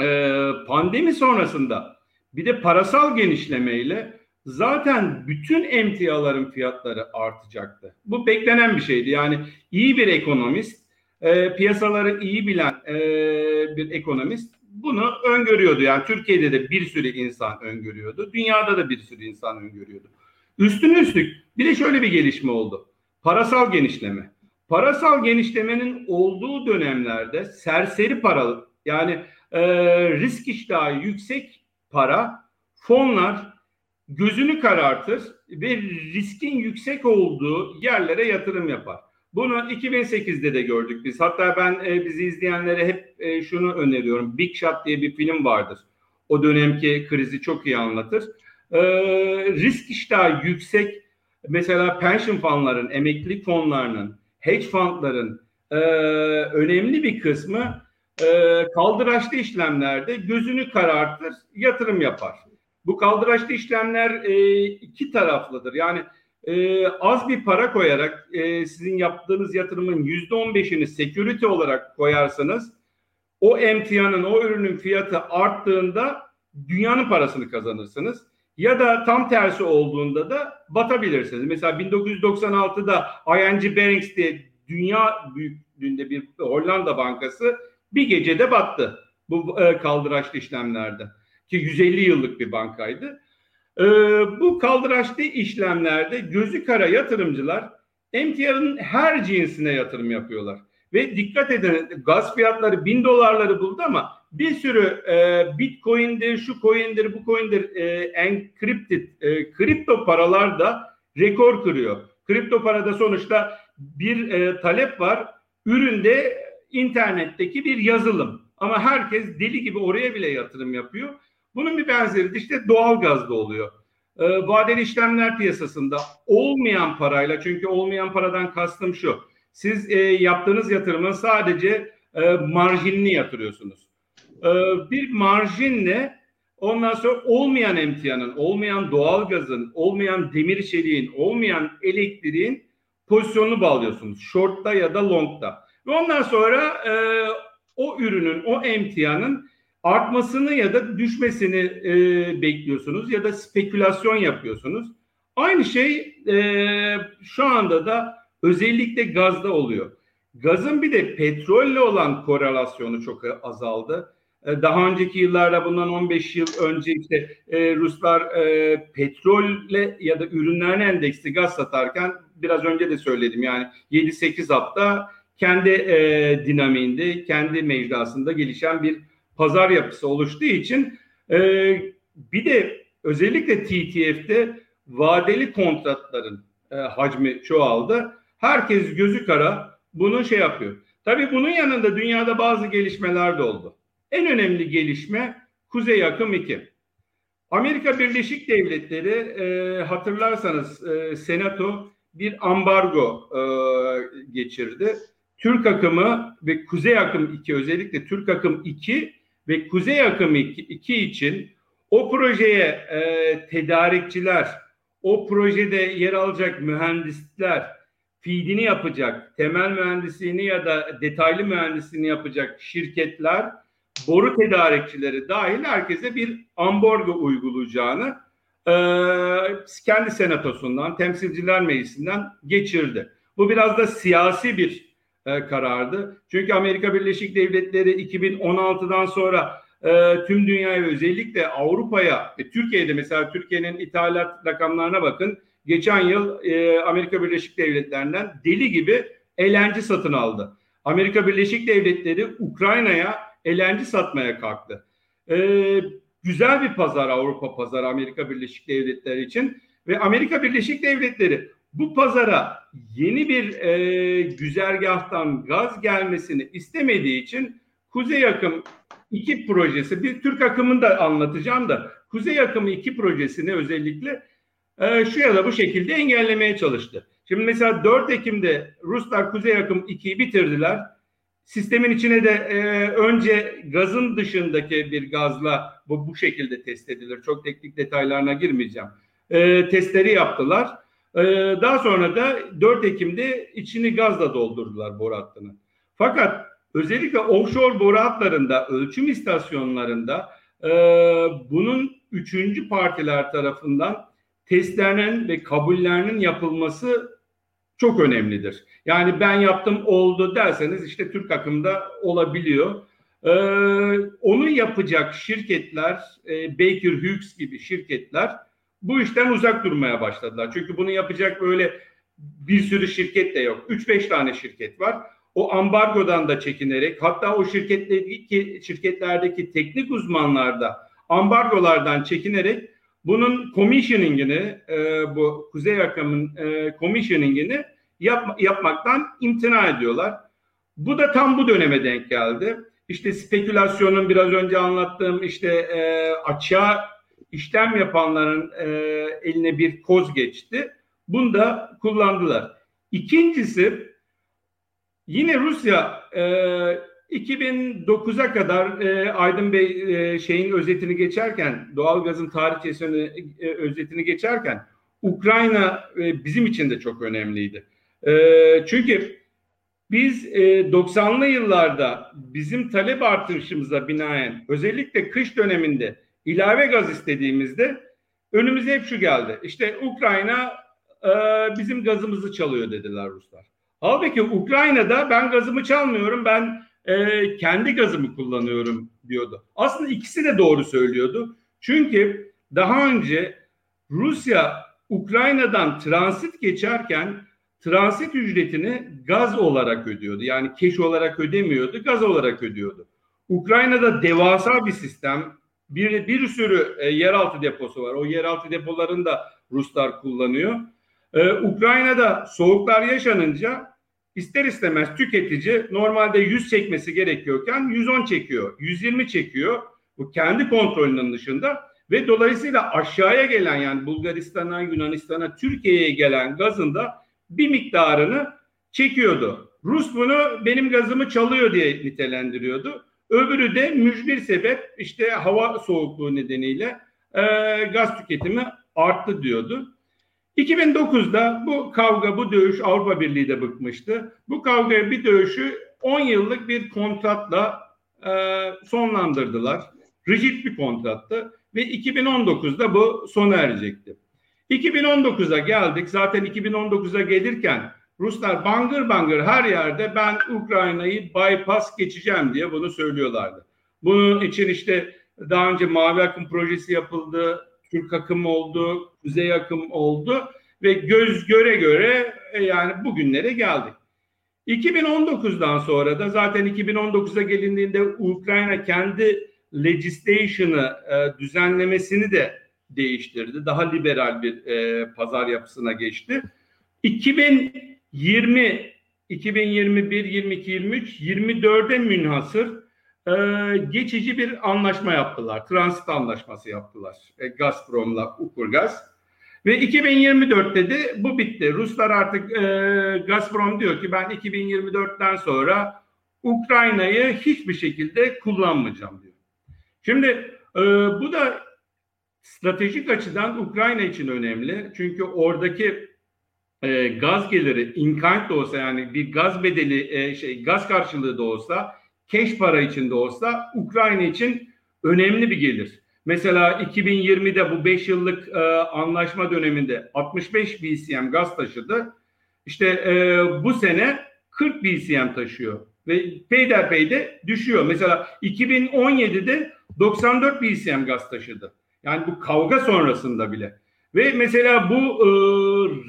e, pandemi sonrasında bir de parasal genişlemeyle zaten bütün emtiaların fiyatları artacaktı. Bu beklenen bir şeydi. Yani iyi bir ekonomist, e, piyasaları iyi bilen e, bir ekonomist bunu öngörüyordu. Yani Türkiye'de de bir sürü insan öngörüyordu. Dünyada da bir sürü insan öngörüyordu. Üstüne üstlük bir de şöyle bir gelişme oldu. Parasal genişleme. Parasal genişlemenin olduğu dönemlerde serseri para yani e, risk iştahı yüksek para fonlar gözünü karartır ve riskin yüksek olduğu yerlere yatırım yapar. Bunu 2008'de de gördük biz. Hatta ben e, bizi izleyenlere hep e, şunu öneriyorum. Big Shot diye bir film vardır. O dönemki krizi çok iyi anlatır. E, risk iştahı yüksek mesela pension fonların, emeklilik fonlarının, hedge fundların e, önemli bir kısmı e, kaldıraçlı işlemlerde gözünü karartır, yatırım yapar. Bu kaldıraçlı işlemler e, iki taraflıdır. Yani e, az bir para koyarak e, sizin yaptığınız yatırımın yüzde on beşini security olarak koyarsanız o emtianın, o ürünün fiyatı arttığında dünyanın parasını kazanırsınız. Ya da tam tersi olduğunda da batabilirsiniz. Mesela 1996'da ING Barings diye dünya büyüklüğünde bir Hollanda bankası bir gecede battı bu e, kaldıraçlı işlemlerde ki 150 yıllık bir bankaydı. E, bu kaldıraçlı işlemlerde gözü kara yatırımcılar emtianın her cinsine yatırım yapıyorlar. Ve dikkat edin gaz fiyatları bin dolarları buldu ama bir sürü e, bitcoin'dir, şu coin'dir, bu coin'dir e, encrypted e, kripto paralar da rekor kırıyor. Kripto parada sonuçta bir e, talep var. Üründe internetteki bir yazılım. Ama herkes deli gibi oraya bile yatırım yapıyor. Bunun bir benzeri de işte doğal gazda oluyor. E, vadeli işlemler piyasasında olmayan parayla çünkü olmayan paradan kastım şu. Siz e, yaptığınız yatırımın sadece e, marjinini yatırıyorsunuz. E, bir marjinle ondan sonra olmayan emtianın, olmayan doğal gazın, olmayan demir çeliğin, olmayan elektriğin pozisyonunu bağlıyorsunuz. Short'ta ya da long'ta. Ve ondan sonra e, o ürünün, o emtianın artmasını ya da düşmesini e, bekliyorsunuz ya da spekülasyon yapıyorsunuz. Aynı şey e, şu anda da özellikle gazda oluyor. Gazın bir de petrolle olan korelasyonu çok azaldı. E, daha önceki yıllarda bundan 15 yıl önce işte e, Ruslar e, petrolle ya da ürünlerine endeksli gaz satarken biraz önce de söyledim yani 7-8 hafta kendi e, dinamiğinde, kendi mecrasında gelişen bir pazar yapısı oluştuğu için e, bir de özellikle TTF'de vadeli kontratların e, hacmi çoğaldı. Herkes gözü kara bunu şey yapıyor. Tabii bunun yanında dünyada bazı gelişmeler de oldu. En önemli gelişme Kuzey Akım 2. Amerika Birleşik Devletleri e, hatırlarsanız e, Senato bir ambargo e, geçirdi. Türk akımı ve Kuzey akım 2 özellikle Türk akım 2 ve Kuzey akım 2, 2 için o projeye e, tedarikçiler, o projede yer alacak mühendisler, feedini yapacak, temel mühendisliğini ya da detaylı mühendisliğini yapacak şirketler, boru tedarikçileri dahil herkese bir ambargo uygulayacağını e, kendi senatosundan, temsilciler meclisinden geçirdi. Bu biraz da siyasi bir e, karardı. Çünkü Amerika Birleşik Devletleri 2016'dan sonra e, tüm dünyaya özellikle Avrupa'ya ve Türkiye'de mesela Türkiye'nin ithalat rakamlarına bakın. Geçen yıl e, Amerika Birleşik Devletleri'nden deli gibi elenci satın aldı. Amerika Birleşik Devletleri Ukrayna'ya elenci satmaya kalktı. E, güzel bir pazar Avrupa pazarı Amerika Birleşik Devletleri için ve Amerika Birleşik Devletleri bu pazara yeni bir e, güzergahtan gaz gelmesini istemediği için Kuzey Akım 2 projesi, bir Türk akımını da anlatacağım da Kuzey Akımı 2 projesini özellikle e, şu ya da bu şekilde engellemeye çalıştı. Şimdi mesela 4 Ekim'de Ruslar Kuzey Akım 2'yi bitirdiler. Sistemin içine de e, önce gazın dışındaki bir gazla bu, bu şekilde test edilir. Çok teknik detaylarına girmeyeceğim. E, testleri yaptılar. E, daha sonra da 4 Ekim'de içini gazla doldurdular boru hattını. Fakat özellikle offshore boru hatlarında, ölçüm istasyonlarında e, bunun üçüncü partiler tarafından testlerinin ve kabullerinin yapılması çok önemlidir. Yani ben yaptım oldu derseniz işte Türk akımda olabiliyor. Ee, onu yapacak şirketler, e, Baker Hughes gibi şirketler bu işten uzak durmaya başladılar. Çünkü bunu yapacak böyle bir sürü şirket de yok. 3-5 tane şirket var. O ambargodan da çekinerek hatta o şirketlerdeki, şirketlerdeki teknik uzmanlar da ambargolardan çekinerek bunun commissioning'ini e, bu Kuzey Akım'ın e, commissioning'ini yap, yapmaktan imtina ediyorlar. Bu da tam bu döneme denk geldi. İşte spekülasyonun biraz önce anlattığım işte e, açığa işlem yapanların e, eline bir koz geçti. Bunu da kullandılar. İkincisi yine Rusya e, 2009'a kadar e, Aydın Bey e, şeyin özetini geçerken, doğalgazın tarihçesini e, özetini geçerken Ukrayna e, bizim için de çok önemliydi. E, çünkü biz e, 90'lı yıllarda bizim talep artışımıza binaen özellikle kış döneminde ilave gaz istediğimizde önümüze hep şu geldi. İşte Ukrayna e, bizim gazımızı çalıyor dediler Ruslar. Halbuki Ukrayna'da ben gazımı çalmıyorum ben e, kendi gazımı kullanıyorum diyordu. Aslında ikisi de doğru söylüyordu. Çünkü daha önce Rusya Ukrayna'dan transit geçerken transit ücretini gaz olarak ödüyordu. Yani keş olarak ödemiyordu, gaz olarak ödüyordu. Ukrayna'da devasa bir sistem, bir, bir sürü e, yeraltı deposu var. O yeraltı depolarını da Ruslar kullanıyor. Ee, Ukrayna'da soğuklar yaşanınca ister istemez tüketici normalde 100 çekmesi gerekiyorken 110 çekiyor, 120 çekiyor. Bu kendi kontrolünün dışında ve dolayısıyla aşağıya gelen yani Bulgaristan'a, Yunanistan'a, Türkiye'ye gelen gazın da bir miktarını çekiyordu. Rus bunu benim gazımı çalıyor diye nitelendiriyordu. Öbürü de mücbir sebep işte hava soğukluğu nedeniyle e, gaz tüketimi arttı diyordu. 2009'da bu kavga, bu dövüş Avrupa Birliği de bıkmıştı. Bu kavga, bir dövüşü 10 yıllık bir kontratla e, sonlandırdılar. Rigid bir kontrattı ve 2019'da bu sona erecekti. 2019'a geldik. Zaten 2019'a gelirken Ruslar bangır bangır her yerde ben Ukrayna'yı bypass geçeceğim diye bunu söylüyorlardı. Bunun için işte daha önce Mavi Akım projesi yapıldı, Türk akım oldu, Kuzey akım oldu ve göz göre göre e, yani bugünlere geldik. 2019'dan sonra da zaten 2019'a gelindiğinde Ukrayna kendi legislation'ı e, düzenlemesini de değiştirdi. Daha liberal bir e, pazar yapısına geçti. 2020, 2021, 22, 23, 24'e münhasır e, geçici bir anlaşma yaptılar. Transit anlaşması yaptılar. E, Gazprom'la Ukrgaz. Ve 2024'te de bu bitti. Ruslar artık e, Gazprom diyor ki ben 2024'ten sonra Ukrayna'yı hiçbir şekilde kullanmayacağım diyor. Şimdi e, bu da stratejik açıdan Ukrayna için önemli. Çünkü oradaki e, gaz geliri in kind de olsa yani bir gaz bedeli e, şey gaz karşılığı da olsa keş para için de olsa Ukrayna için önemli bir gelir. Mesela 2020'de bu 5 yıllık e, anlaşma döneminde 65 BCM gaz taşıdı. İşte e, bu sene 40 BCM taşıyor ve peyderpey de düşüyor. Mesela 2017'de 94 BCM gaz taşıdı. Yani bu kavga sonrasında bile. Ve mesela bu e,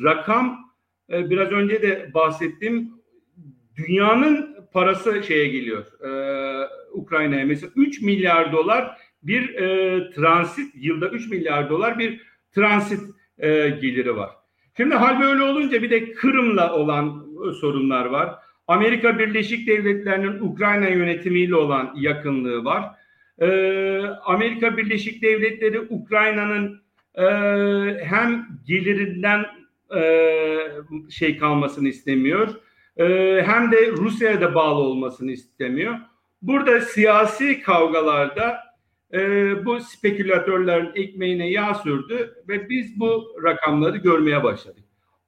rakam e, biraz önce de bahsettim. Dünyanın parası şeye geliyor. E, Ukrayna'ya mesela 3 milyar dolar bir e, transit yılda 3 milyar dolar bir transit e, geliri var. Şimdi hal böyle olunca bir de Kırım'la olan e, sorunlar var. Amerika Birleşik Devletleri'nin Ukrayna yönetimiyle olan yakınlığı var. E, Amerika Birleşik Devletleri Ukrayna'nın e, hem gelirinden şey kalmasını istemiyor, e, hem de Rusya'ya da bağlı olmasını istemiyor. Burada siyasi kavgalarda e, bu spekülatörlerin ekmeğine yağ sürdü ve biz bu rakamları görmeye başladık.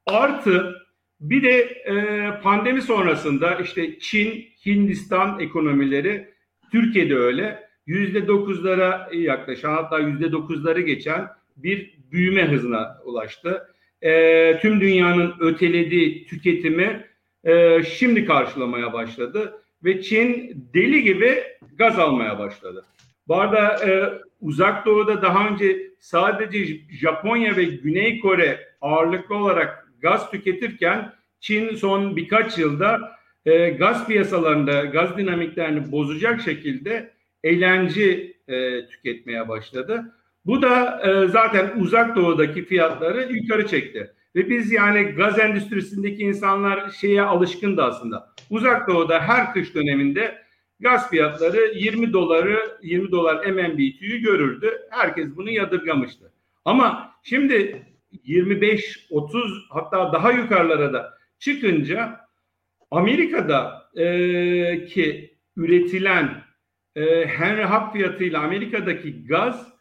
Artı bir de e, pandemi sonrasında işte Çin, Hindistan ekonomileri Türkiye'de öyle yüzde dokuzlara yaklaşan hatta yüzde dokuzları geçen bir büyüme hızına ulaştı. E, tüm dünyanın ötelediği tüketimi e, şimdi karşılamaya başladı ve Çin deli gibi gaz almaya başladı. Bu arada e, uzak doğuda daha önce sadece Japonya ve Güney Kore ağırlıklı olarak gaz tüketirken Çin son birkaç yılda e, gaz piyasalarında gaz dinamiklerini bozacak şekilde eğlence e, tüketmeye başladı. Bu da e, zaten uzak doğudaki fiyatları yukarı çekti. Ve biz yani gaz endüstrisindeki insanlar şeye alışkındı aslında. Uzak doğuda her kış döneminde gaz fiyatları 20 doları 20 dolar MMBTU'yu görürdü. Herkes bunu yadırgamıştı. Ama şimdi 25 30 hatta daha yukarılara da çıkınca Amerika'da e, ki üretilen e, Henry Hub fiyatıyla Amerika'daki gaz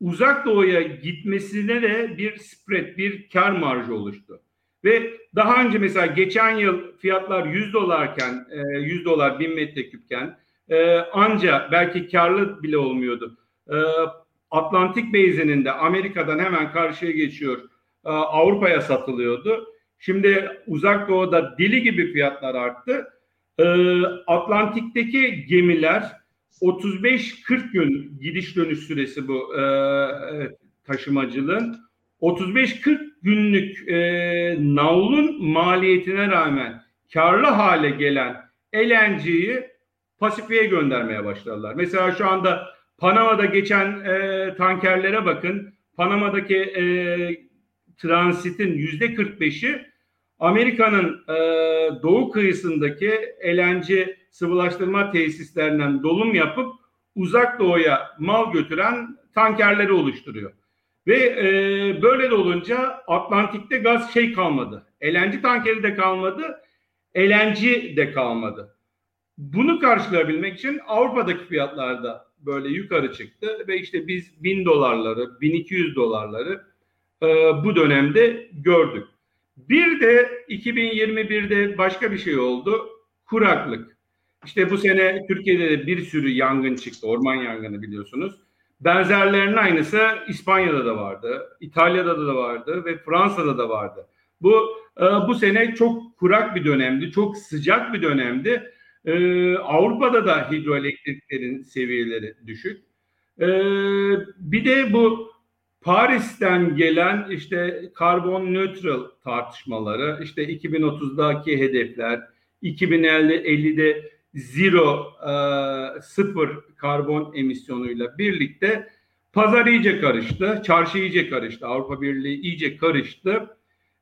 uzak doğuya gitmesine de bir spread, bir kar marjı oluştu. Ve daha önce mesela geçen yıl fiyatlar 100 dolarken, 100 e, dolar 1000 metreküpken e, anca belki karlı bile olmuyordu. E, Atlantik Beyzi'ninde Amerika'dan hemen karşıya geçiyor. Avrupa'ya satılıyordu. Şimdi uzak doğuda deli gibi fiyatlar arttı. Atlantik'teki gemiler 35-40 gün gidiş dönüş süresi bu taşımacılığın. 35-40 günlük e, navlun maliyetine rağmen karlı hale gelen LNG'yi Pasifik'e göndermeye başladılar. Mesela şu anda Panama'da geçen e, tankerlere bakın. Panama'daki e, transitin yüzde 45'i Amerika'nın e, doğu kıyısındaki LNG sıvılaştırma tesislerinden dolum yapıp uzak doğuya mal götüren tankerleri oluşturuyor. Ve e, böyle de olunca Atlantik'te gaz şey kalmadı. LNG tankeri de kalmadı. LNG de kalmadı. Bunu karşılayabilmek için Avrupa'daki fiyatlar da böyle yukarı çıktı ve işte biz 1000 dolarları, 1200 dolarları e, bu dönemde gördük. Bir de 2021'de başka bir şey oldu. Kuraklık. İşte bu sene Türkiye'de de bir sürü yangın çıktı. Orman yangını biliyorsunuz. Benzerlerinin aynısı İspanya'da da vardı, İtalya'da da vardı ve Fransa'da da vardı. Bu e, bu sene çok kurak bir dönemdi, çok sıcak bir dönemdi. E, Avrupa'da da hidroelektriklerin seviyeleri düşük. E, bir de bu Paris'ten gelen işte karbon neutral tartışmaları, işte 2030'daki hedefler, 2050'de zero e, sıfır karbon emisyonuyla birlikte pazar iyice karıştı, çarşı iyice karıştı, Avrupa Birliği iyice karıştı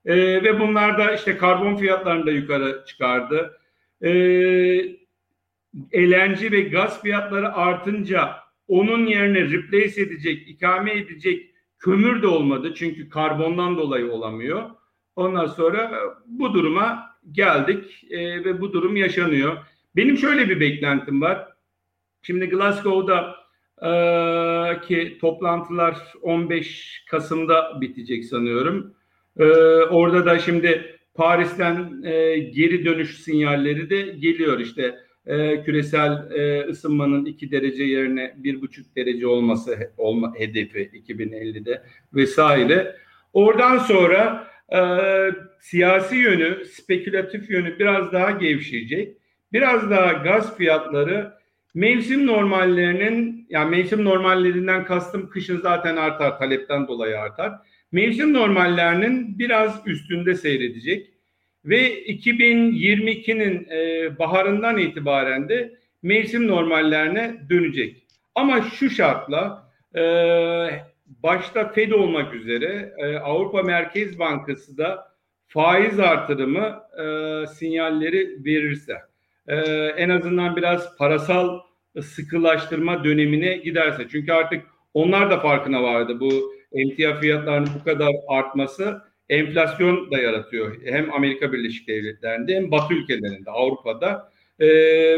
e, ve bunlar da işte karbon fiyatlarını da yukarı çıkardı. E, elenci ve gaz fiyatları artınca onun yerine replace edecek, ikame edecek kömür de olmadı çünkü karbondan dolayı olamıyor. Ondan sonra bu duruma geldik e, ve bu durum yaşanıyor. Benim şöyle bir beklentim var. Şimdi Glasgow'da e, ki toplantılar 15 Kasım'da bitecek sanıyorum. E, orada da şimdi Paris'ten e, geri dönüş sinyalleri de geliyor işte e, küresel e, ısınmanın 2 derece yerine 1,5 derece olması olma hedefi 2050'de vesaire. Oradan sonra e, siyasi yönü, spekülatif yönü biraz daha gevşeyecek. Biraz daha gaz fiyatları mevsim normallerinin yani mevsim normallerinden kastım kışın zaten artar talepten dolayı artar. Mevsim normallerinin biraz üstünde seyredecek ve 2022'nin e, baharından itibaren de mevsim normallerine dönecek. Ama şu şartla e, başta Fed olmak üzere e, Avrupa Merkez Bankası da faiz artırımı e, sinyalleri verirse e, en azından biraz parasal sıkılaştırma dönemine giderse çünkü artık onlar da farkına vardı bu emtia fiyatlarının bu kadar artması enflasyon da yaratıyor. Hem Amerika Birleşik Devletleri'nde hem Batı ülkelerinde, Avrupa'da e,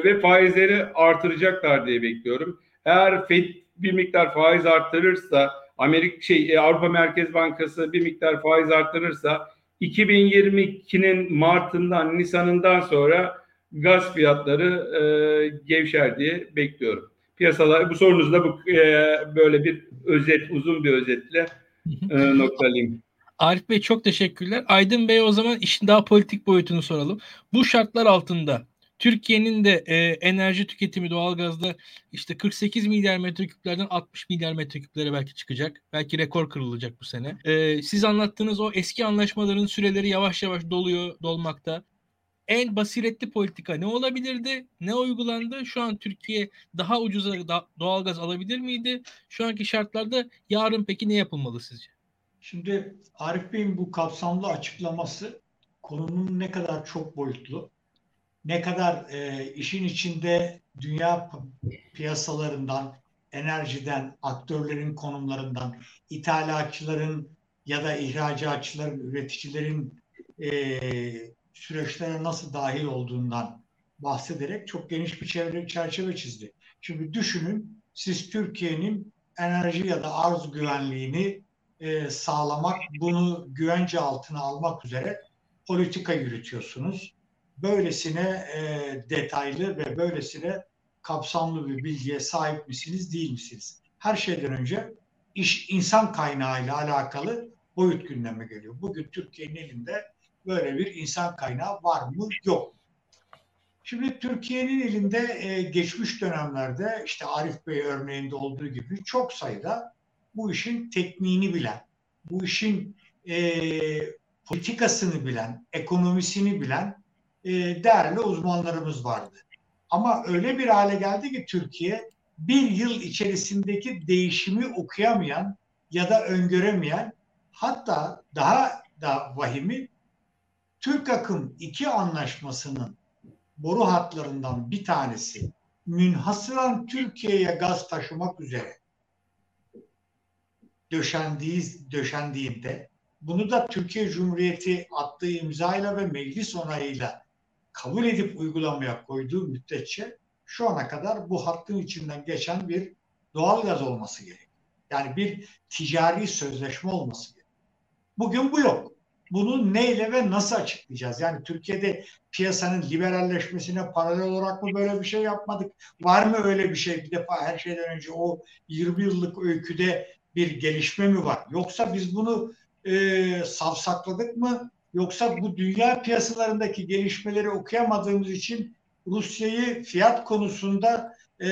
ve faizleri artıracaklar diye bekliyorum. Eğer Fed bir miktar faiz artırırsa, Amerika şey e, Avrupa Merkez Bankası bir miktar faiz artırırsa 2022'nin Mart'ından, Nisan'ından sonra gaz fiyatları e, gevşer diye bekliyorum. Piyasalar bu sorunuzda bu e, böyle bir özet, uzun bir özetle e, noktalayayım. Arif Bey çok teşekkürler. Aydın Bey o zaman işin daha politik boyutunu soralım. Bu şartlar altında Türkiye'nin de e, enerji tüketimi doğalgazda işte 48 milyar metreküplerden 60 milyar metreküplere belki çıkacak. Belki rekor kırılacak bu sene. E, siz anlattığınız o eski anlaşmaların süreleri yavaş yavaş doluyor, dolmakta. En basiretli politika ne olabilirdi? Ne uygulandı? Şu an Türkiye daha ucuza doğalgaz alabilir miydi? Şu anki şartlarda yarın peki ne yapılmalı sizce? Şimdi Arif Bey'in bu kapsamlı açıklaması konunun ne kadar çok boyutlu, ne kadar e, işin içinde dünya piyasalarından, enerjiden, aktörlerin konumlarından, ithalatçıların ya da ihracatçıların, üreticilerin e, süreçlere nasıl dahil olduğundan bahsederek çok geniş bir çevre, çerçeve çizdi. Şimdi düşünün siz Türkiye'nin enerji ya da arz güvenliğini e, sağlamak, bunu güvence altına almak üzere politika yürütüyorsunuz. Böylesine e, detaylı ve böylesine kapsamlı bir bilgiye sahip misiniz, değil misiniz? Her şeyden önce iş insan kaynağı ile alakalı boyut gündeme geliyor. Bugün Türkiye'nin elinde böyle bir insan kaynağı var mı? Yok. Şimdi Türkiye'nin elinde e, geçmiş dönemlerde işte Arif Bey örneğinde olduğu gibi çok sayıda bu işin tekniğini bilen, bu işin e, politikasını bilen, ekonomisini bilen e, değerli uzmanlarımız vardı. Ama öyle bir hale geldi ki Türkiye bir yıl içerisindeki değişimi okuyamayan ya da öngöremeyen hatta daha da vahimi Türk Akım 2 anlaşmasının boru hatlarından bir tanesi münhasıran Türkiye'ye gaz taşımak üzere döşendiği, döşendiğinde bunu da Türkiye Cumhuriyeti attığı imzayla ve meclis onayıyla kabul edip uygulamaya koyduğu müddetçe şu ana kadar bu hattın içinden geçen bir doğal gaz olması gerek. Yani bir ticari sözleşme olması gerek. Bugün bu yok. Bunu neyle ve nasıl açıklayacağız? Yani Türkiye'de piyasanın liberalleşmesine paralel olarak mı böyle bir şey yapmadık? Var mı öyle bir şey? Bir defa her şeyden önce o 20 yıllık öyküde bir gelişme mi var? Yoksa biz bunu e, savsakladık mı? Yoksa bu dünya piyasalarındaki gelişmeleri okuyamadığımız için Rusya'yı fiyat konusunda e,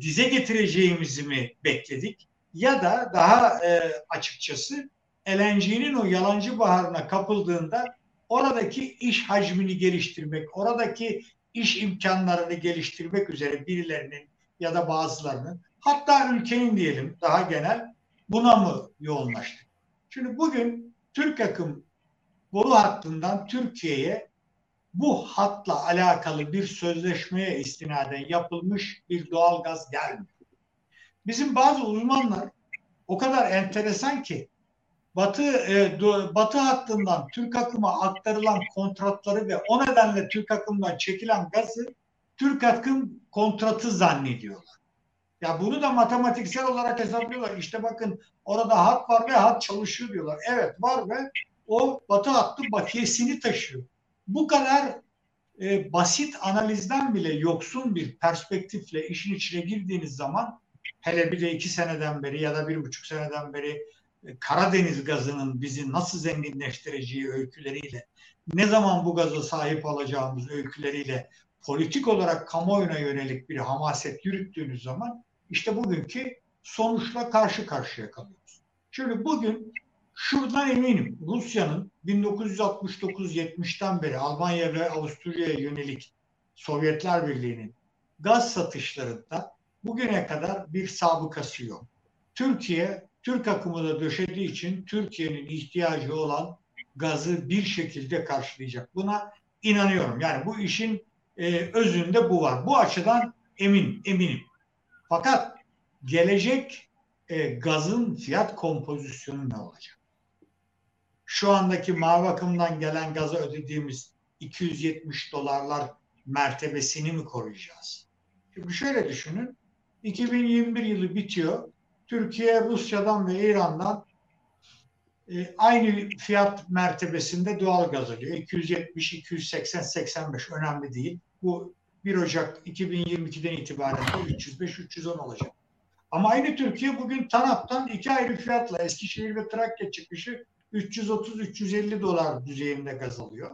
dize getireceğimizi mi bekledik? Ya da daha e, açıkçası LNG'nin o yalancı baharına kapıldığında oradaki iş hacmini geliştirmek, oradaki iş imkanlarını geliştirmek üzere birilerinin ya da bazılarının hatta ülkenin diyelim daha genel buna mı yoğunlaştık? Şimdi bugün Türk akım boru hattından Türkiye'ye bu hatla alakalı bir sözleşmeye istinaden yapılmış bir doğal gaz gelmiyor. Bizim bazı uzmanlar o kadar enteresan ki Batı e, do, Batı hattından Türk akıma aktarılan kontratları ve o nedenle Türk akımdan çekilen gazı Türk akım kontratı zannediyorlar. Ya bunu da matematiksel olarak hesaplıyorlar. İşte bakın orada hat var ve hat çalışıyor diyorlar. Evet var ve o batı hattı bakiyesini taşıyor. Bu kadar e, basit analizden bile yoksun bir perspektifle işin içine girdiğiniz zaman hele bir de iki seneden beri ya da bir buçuk seneden beri Karadeniz gazının bizi nasıl zenginleştireceği öyküleriyle ne zaman bu gaza sahip olacağımız öyküleriyle politik olarak kamuoyuna yönelik bir hamaset yürüttüğünüz zaman işte bugünkü sonuçla karşı karşıya kalıyoruz. Şimdi bugün şuradan eminim Rusya'nın 1969-70'ten beri Almanya ve Avusturya'ya yönelik Sovyetler Birliği'nin gaz satışlarında bugüne kadar bir sabıkası yok. Türkiye, Türk akımı da döşediği için Türkiye'nin ihtiyacı olan gazı bir şekilde karşılayacak. Buna inanıyorum. Yani bu işin e, özünde bu var. Bu açıdan emin, eminim. Fakat gelecek e, gazın fiyat kompozisyonu ne olacak? Şu andaki mavi akımdan gelen gaza ödediğimiz 270 dolarlar mertebesini mi koruyacağız? Şimdi şöyle düşünün. 2021 yılı bitiyor. Türkiye Rusya'dan ve İran'dan e, aynı fiyat mertebesinde doğal gaz alıyor. 270, 280, 85 önemli değil. Bu 1 Ocak 2022'den itibaren 305-310 olacak. Ama aynı Türkiye bugün TANAP'tan iki ayrı fiyatla Eskişehir ve Trakya çıkışı 330-350 dolar düzeyinde gaz alıyor.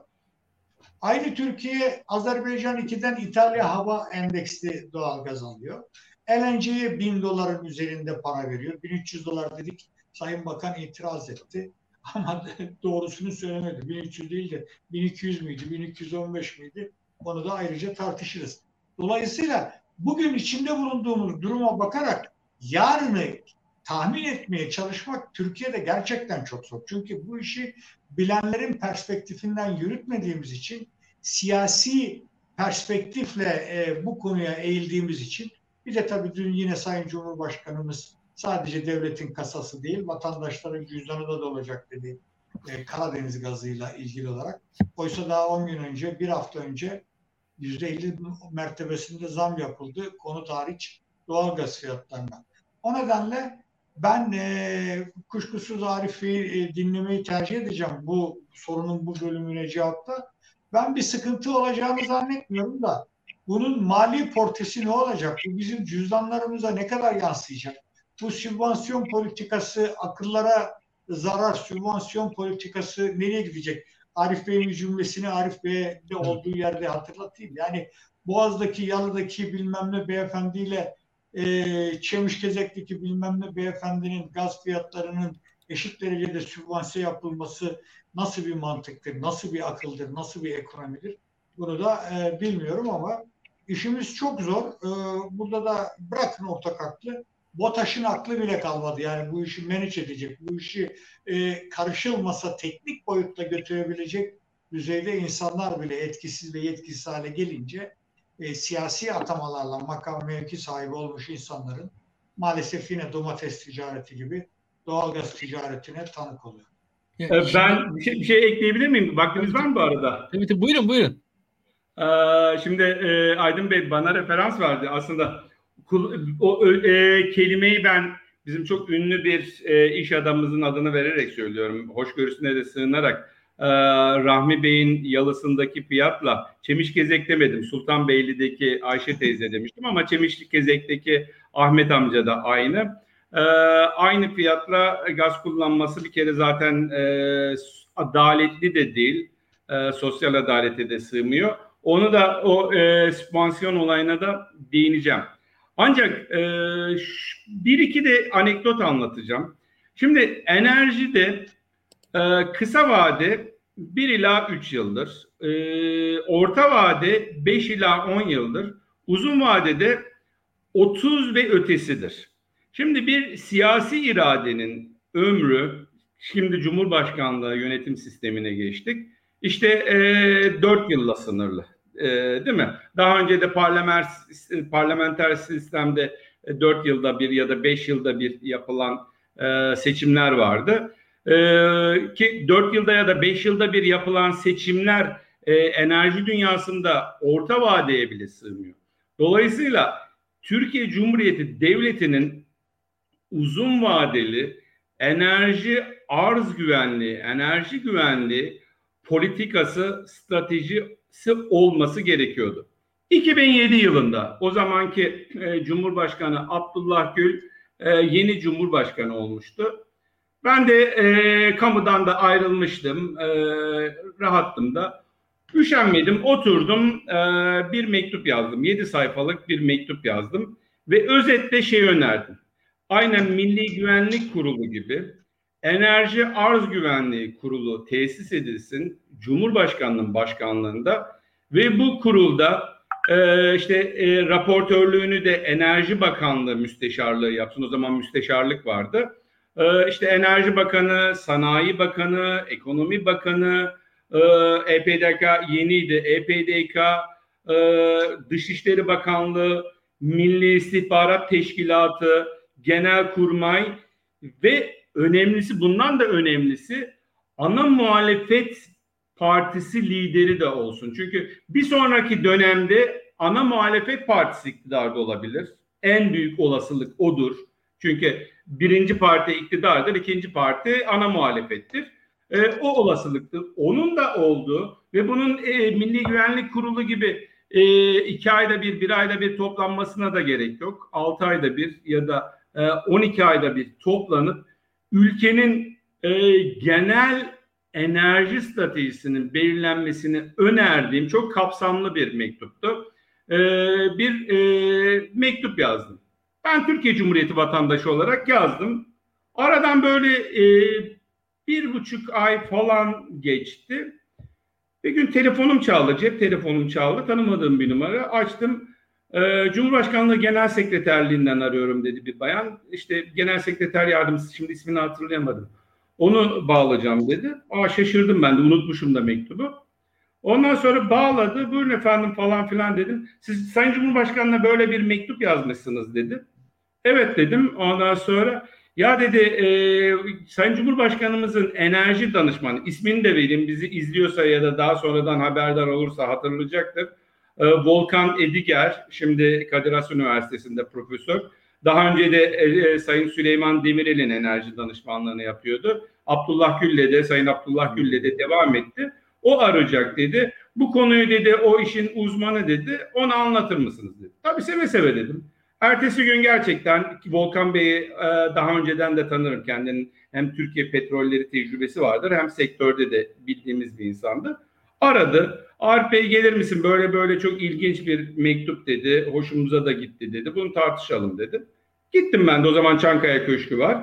Aynı Türkiye Azerbaycan 2'den İtalya hava endeksli doğal gaz alıyor. LNG'ye 1000 doların üzerinde para veriyor. 1300 dolar dedik. Sayın Bakan itiraz etti. Ama doğrusunu söylemedi. 1300 değil de 1200 müydü, 1215 miydi? Onu da ayrıca tartışırız. Dolayısıyla bugün içinde bulunduğumuz duruma bakarak yarını tahmin etmeye çalışmak Türkiye'de gerçekten çok zor. Çünkü bu işi bilenlerin perspektifinden yürütmediğimiz için siyasi perspektifle e, bu konuya eğildiğimiz için bir de tabii dün yine Sayın Cumhurbaşkanımız sadece devletin kasası değil vatandaşların cüzdanı da dolacak dedi e, Karadeniz gazıyla ilgili olarak. Oysa daha 10 gün önce, bir hafta önce %50 mertebesinde zam yapıldı. Konu hariç doğal gaz fiyatlarına. O nedenle ben e, kuşkusuz Arif'i e, dinlemeyi tercih edeceğim bu sorunun bu bölümüne cevapta. Ben bir sıkıntı olacağını zannetmiyorum da bunun mali portesi ne olacak? Bu bizim cüzdanlarımıza ne kadar yansıyacak? Bu sübvansiyon politikası akıllara zarar, sübvansiyon politikası nereye gidecek? Arif Bey'in cümlesini Arif Bey'e de olduğu yerde hatırlatayım. Yani Boğaz'daki, Yalı'daki bilmem ne beyefendiyle e, Çemişkezek'teki bilmem ne beyefendinin gaz fiyatlarının eşit derecede sübvanse yapılması nasıl bir mantıktır, nasıl bir akıldır, nasıl bir ekonomidir? Bunu da e, bilmiyorum ama işimiz çok zor. E, burada da bırakın ortak aklı. BOTAŞ'ın aklı bile kalmadı. Yani bu işi manage edecek, bu işi e, karışılmasa teknik boyutta götürebilecek düzeyde insanlar bile etkisiz ve yetkisiz hale gelince e, siyasi atamalarla makam mevki sahibi olmuş insanların maalesef yine domates ticareti gibi doğalgaz ticaretine tanık oluyor. Ee, ben bir şey, bir şey ekleyebilir miyim? Vaktiniz var mı bu arada? Evet, buyurun buyurun. Şimdi e, Aydın Bey bana referans verdi. Aslında o e, kelimeyi ben bizim çok ünlü bir e, iş adamımızın adını vererek söylüyorum. Hoşgörüsüne de sığınarak e, Rahmi Bey'in yalısındaki fiyatla Çemişgezek demedim. Sultanbeyli'deki Ayşe teyze demiştim ama Çemişgezek'teki Ahmet amca da aynı. E, aynı fiyatla gaz kullanması bir kere zaten e, adaletli de değil. E, sosyal adalete de sığmıyor. Onu da o e, sübvansiyon olayına da değineceğim. Ancak e, bir iki de anekdot anlatacağım. Şimdi enerjide e, kısa vade 1 ila 3 yıldır. E, orta vade 5 ila 10 yıldır. Uzun vadede 30 ve ötesidir. Şimdi bir siyasi iradenin ömrü, şimdi Cumhurbaşkanlığı yönetim sistemine geçtik. İşte e, 4 yılla sınırlı. E, değil mi? Daha önce de parlamenter, parlamenter sistemde 4 yılda bir ya da 5 yılda bir yapılan e, seçimler vardı. E, ki 4 yılda ya da 5 yılda bir yapılan seçimler e, enerji dünyasında orta vadeye bile sığmıyor. Dolayısıyla Türkiye Cumhuriyeti Devleti'nin uzun vadeli enerji arz güvenliği, enerji güvenliği politikası, stratejisi olması gerekiyordu. 2007 yılında o zamanki e, Cumhurbaşkanı Abdullah Gül e, yeni Cumhurbaşkanı olmuştu. Ben de e, kamudan da ayrılmıştım, e, rahattım da. Üşenmedim, oturdum, e, bir mektup yazdım. 7 sayfalık bir mektup yazdım ve özetle şey önerdim. Aynen Milli Güvenlik Kurulu gibi Enerji Arz Güvenliği Kurulu tesis edilsin Cumhurbaşkanlığının başkanlığında ve bu kurulda e, işte e, raportörlüğünü de Enerji Bakanlığı müsteşarlığı yapsın. O zaman müsteşarlık vardı. E, işte Enerji Bakanı, Sanayi Bakanı, Ekonomi Bakanı, e, EPDK yeniydi. EPDK, e, Dışişleri Bakanlığı, Milli İstihbarat Teşkilatı, Genel Kurmay ve önemlisi bundan da önemlisi ana muhalefet partisi lideri de olsun. Çünkü bir sonraki dönemde ana muhalefet partisi iktidarda olabilir. En büyük olasılık odur. Çünkü birinci parti iktidardır, ikinci parti ana muhalefettir. E, o olasılıktır. Onun da olduğu ve bunun e, Milli Güvenlik Kurulu gibi e, iki ayda bir, bir ayda bir toplanmasına da gerek yok. Altı ayda bir ya da e, 12 ayda bir toplanıp ülkenin e, genel enerji stratejisinin belirlenmesini önerdiğim çok kapsamlı bir mektuptu. E, bir e, mektup yazdım. Ben Türkiye Cumhuriyeti vatandaşı olarak yazdım. Aradan böyle e, bir buçuk ay falan geçti. Bir gün telefonum çaldı, cep telefonum çaldı. Tanımadığım bir numara. Açtım. Ee, Cumhurbaşkanlığı Genel Sekreterliğinden arıyorum dedi bir bayan. İşte Genel Sekreter Yardımcısı şimdi ismini hatırlayamadım. Onu bağlayacağım dedi. Aa şaşırdım ben de unutmuşum da mektubu. Ondan sonra bağladı. Buyurun efendim falan filan dedim. Siz Sayın Cumhurbaşkanı'na böyle bir mektup yazmışsınız dedi. Evet dedim. Ondan sonra ya dedi e, Sayın Cumhurbaşkanımızın enerji danışmanı ismini de vereyim bizi izliyorsa ya da daha sonradan haberdar olursa hatırlayacaktır. E, Volkan Ediger şimdi Kadir Has Üniversitesi'nde profesör. Daha önce de e, e, Sayın Süleyman Demirel'in enerji danışmanlığını yapıyordu. Abdullah Gül'le de Sayın Abdullah Gül'le de devam etti. O arayacak dedi. Bu konuyu dedi o işin uzmanı dedi. Onu anlatır mısınız dedi. Tabii seve seve dedim. Ertesi gün gerçekten Volkan Bey'i e, daha önceden de tanırım kendinin hem Türkiye petrolleri tecrübesi vardır hem sektörde de bildiğimiz bir insandı. Aradı. Arif Bey gelir misin? Böyle böyle çok ilginç bir mektup dedi. Hoşumuza da gitti dedi. Bunu tartışalım dedi. Gittim ben de o zaman Çankaya Köşkü var.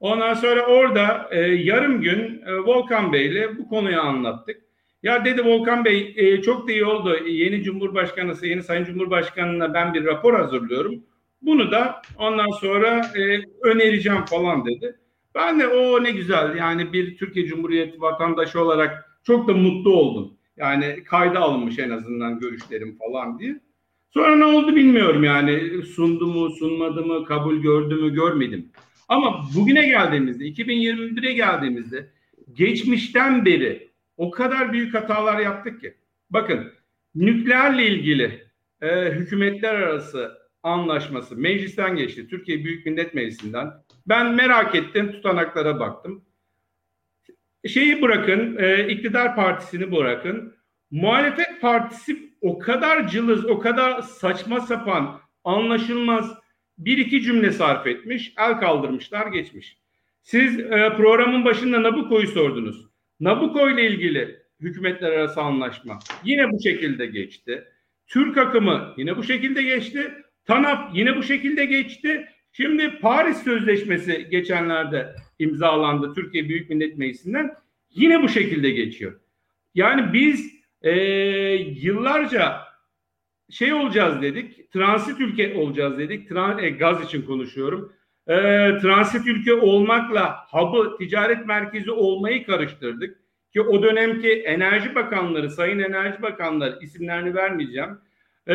Ondan sonra orada e, yarım gün e, Volkan Bey'le bu konuyu anlattık. Ya dedi Volkan Bey e, çok da iyi oldu. Yeni Cumhurbaşkanı, yeni Sayın Cumhurbaşkanı'na ben bir rapor hazırlıyorum. Bunu da ondan sonra e, önereceğim falan dedi. Ben de o ne güzel yani bir Türkiye Cumhuriyeti vatandaşı olarak çok da mutlu oldum. Yani kayda alınmış en azından görüşlerim falan diye. Sonra ne oldu bilmiyorum yani sundu mu sunmadı mı kabul gördü mü görmedim. Ama bugüne geldiğimizde 2021'e geldiğimizde geçmişten beri o kadar büyük hatalar yaptık ki. Bakın nükleerle ilgili e, hükümetler arası anlaşması meclisten geçti. Türkiye Büyük Millet Meclisi'nden. Ben merak ettim tutanaklara baktım. Şeyi bırakın e, iktidar partisini bırakın. Muhalefet partisi o kadar cılız, o kadar saçma sapan, anlaşılmaz bir iki cümle sarf etmiş, el kaldırmışlar geçmiş. Siz e, programın başında Nabuco'yu sordunuz. Nabucco ile ilgili hükümetler arası anlaşma yine bu şekilde geçti. Türk akımı yine bu şekilde geçti. TANAP yine bu şekilde geçti. Şimdi Paris Sözleşmesi geçenlerde imzalandı Türkiye Büyük Millet Meclisi'nden. Yine bu şekilde geçiyor. Yani biz e, yıllarca şey olacağız dedik, transit ülke olacağız dedik. Tran, e, gaz için konuşuyorum. E, transit ülke olmakla hub'ı ticaret merkezi olmayı karıştırdık. Ki o dönemki enerji bakanları, sayın enerji bakanları isimlerini vermeyeceğim. E,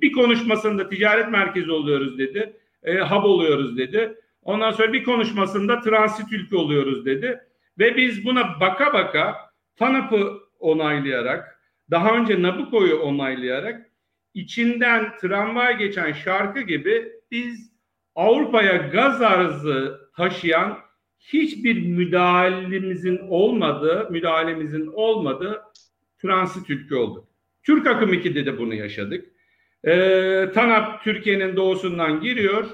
bir konuşmasında ticaret merkezi oluyoruz dedi. E, hub oluyoruz dedi. Ondan sonra bir konuşmasında transit ülke oluyoruz dedi. Ve biz buna baka baka TANAP'ı onaylayarak, daha önce Nabucco'yu onaylayarak içinden tramvay geçen şarkı gibi biz Avrupa'ya gaz arzı taşıyan hiçbir müdahalemizin olmadığı, müdahalemizin olmadığı transit ülke olduk. Türk akım 2'de de bunu yaşadık. Ee, TANAP Türkiye'nin doğusundan giriyor,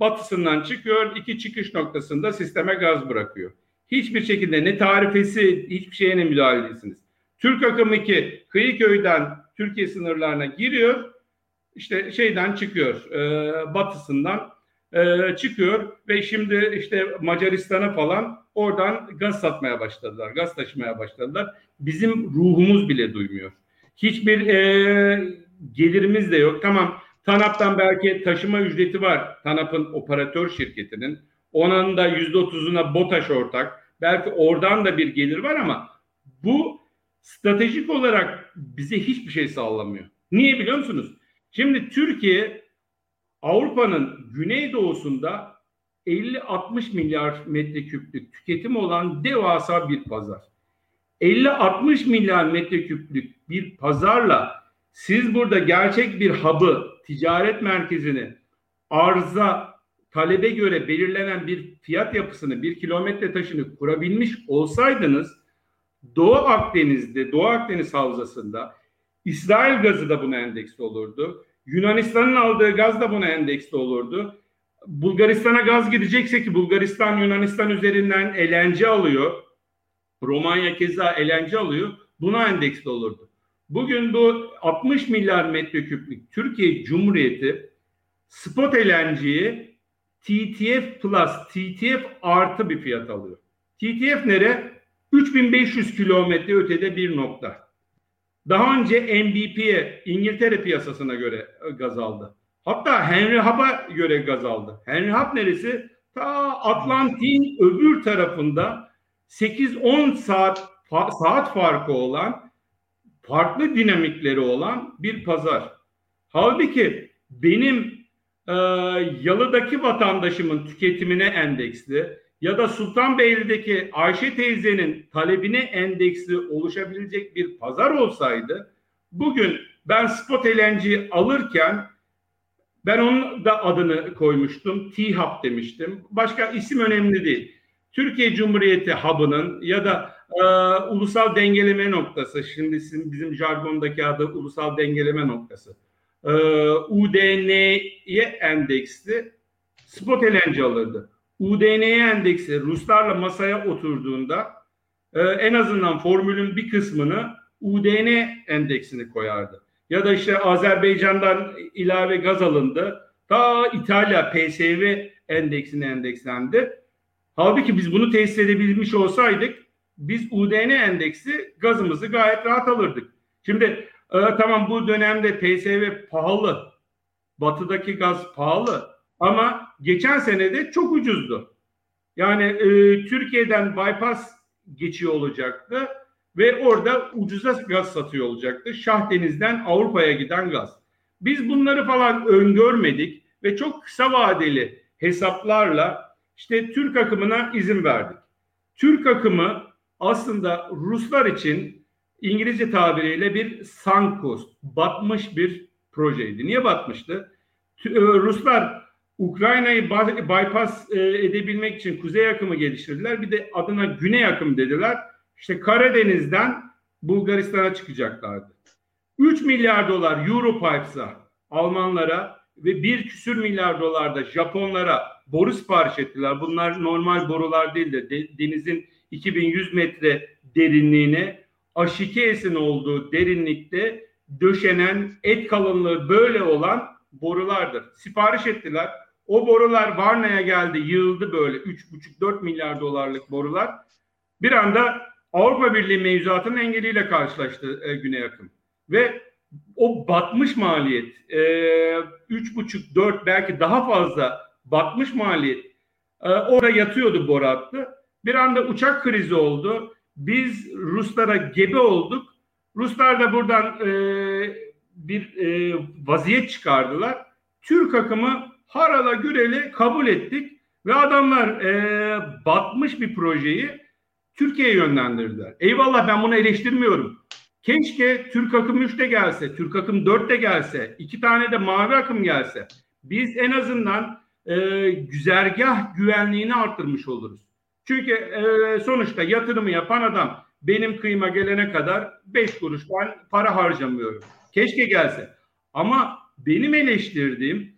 batısından çıkıyor, iki çıkış noktasında sisteme gaz bırakıyor. Hiçbir şekilde ne tarifesi, hiçbir şeye ne müdahale değilsiniz. Türk akım 2 Kıyıköy'den Türkiye sınırlarına giriyor, işte şeyden çıkıyor, e, batısından e, çıkıyor ve şimdi işte Macaristan'a falan oradan gaz satmaya başladılar, gaz taşımaya başladılar. Bizim ruhumuz bile duymuyor. Hiçbir e, gelirimiz de yok. Tamam TANAP'tan belki taşıma ücreti var. TANAP'ın operatör şirketinin. Onun da yüzde otuzuna BOTAŞ ortak. Belki oradan da bir gelir var ama bu stratejik olarak bize hiçbir şey sağlamıyor. Niye biliyor musunuz? Şimdi Türkiye Avrupa'nın güneydoğusunda 50-60 milyar metreküplük tüketim olan devasa bir pazar. 50-60 milyar metreküplük bir pazarla siz burada gerçek bir hub'ı, ticaret merkezini arza, talebe göre belirlenen bir fiyat yapısını, bir kilometre taşını kurabilmiş olsaydınız Doğu Akdeniz'de, Doğu Akdeniz havzasında İsrail gazı da buna endeksli olurdu. Yunanistan'ın aldığı gaz da buna endeksli olurdu. Bulgaristan'a gaz gidecekse ki Bulgaristan Yunanistan üzerinden elenci alıyor. Romanya keza elenci alıyor. Buna endeksli olurdu. Bugün bu 60 milyar metreküplük Türkiye Cumhuriyeti spot elenciyi TTF plus, TTF artı bir fiyat alıyor. TTF nere? 3500 kilometre ötede bir nokta. Daha önce NBP'ye İngiltere piyasasına göre e, gaz aldı. Hatta Henry Hub'a göre gaz aldı. Henry Hub neresi? Ta Atlantik'in öbür tarafında 8-10 saat saat farkı olan farklı dinamikleri olan bir pazar. Halbuki benim e, yalıdaki vatandaşımın tüketimine endeksli, ya da Sultanbeyli'deki Ayşe teyzenin talebine endeksli oluşabilecek bir pazar olsaydı bugün ben spot elenci alırken ben onun da adını koymuştum. T-Hub demiştim. Başka isim önemli değil. Türkiye Cumhuriyeti Hub'ının ya da e, ulusal dengeleme noktası, şimdi sizin, bizim jargondaki adı ulusal dengeleme noktası. E, UDN'ye endeksli spot elenci alırdı. UDN'ye endeksi Ruslarla masaya oturduğunda e, en azından formülün bir kısmını UDN endeksini koyardı. Ya da işte Azerbaycan'dan ilave gaz alındı. Ta İtalya PSV endeksine endekslendi. Halbuki biz bunu tesis edebilmiş olsaydık biz UDN endeksi gazımızı gayet rahat alırdık. Şimdi e, tamam bu dönemde PSV pahalı. Batıdaki gaz pahalı. Ama geçen senede çok ucuzdu. Yani e, Türkiye'den bypass geçiyor olacaktı ve orada ucuza gaz satıyor olacaktı. Şahdeniz'den Avrupa'ya giden gaz. Biz bunları falan öngörmedik ve çok kısa vadeli hesaplarla işte Türk akımına izin verdik. Türk akımı aslında Ruslar için İngilizce tabiriyle bir sunk cost, batmış bir projeydi. Niye batmıştı? E, Ruslar Ukrayna'yı bypass e, edebilmek için kuzey akımı geliştirdiler. Bir de adına güney akım dediler. İşte Karadeniz'den Bulgaristan'a çıkacaklardı. 3 milyar dolar Europipes'a Almanlara ve bir küsür milyar dolar da Japonlara boru sipariş ettiler. Bunlar normal borular değil de denizin 2100 metre derinliğine Aşikees'in olduğu derinlikte döşenen et kalınlığı böyle olan borulardır. Sipariş ettiler. O borular Varna'ya geldi, yığıldı böyle 3,5-4 milyar dolarlık borular. Bir anda Avrupa Birliği mevzuatının engeliyle karşılaştı e, Güney Akım. Ve o batmış maliyet, e, 3,5, 4 belki daha fazla batmış maliyet e, orada yatıyordu boru hattı. Bir anda uçak krizi oldu. Biz Ruslara gebe olduk. Ruslar da buradan e, bir e, vaziyet çıkardılar. Türk akımı harala güreli kabul ettik ve adamlar e, batmış bir projeyi Türkiye'ye yönlendirdiler. Eyvallah ben bunu eleştirmiyorum. Keşke Türk akım 3 de gelse, Türk akım 4 de gelse, iki tane de mavi akım gelse. Biz en azından e, güzergah güvenliğini arttırmış oluruz. Çünkü e, sonuçta yatırımı yapan adam benim kıyıma gelene kadar 5 kuruş ben para harcamıyorum. Keşke gelse. Ama benim eleştirdiğim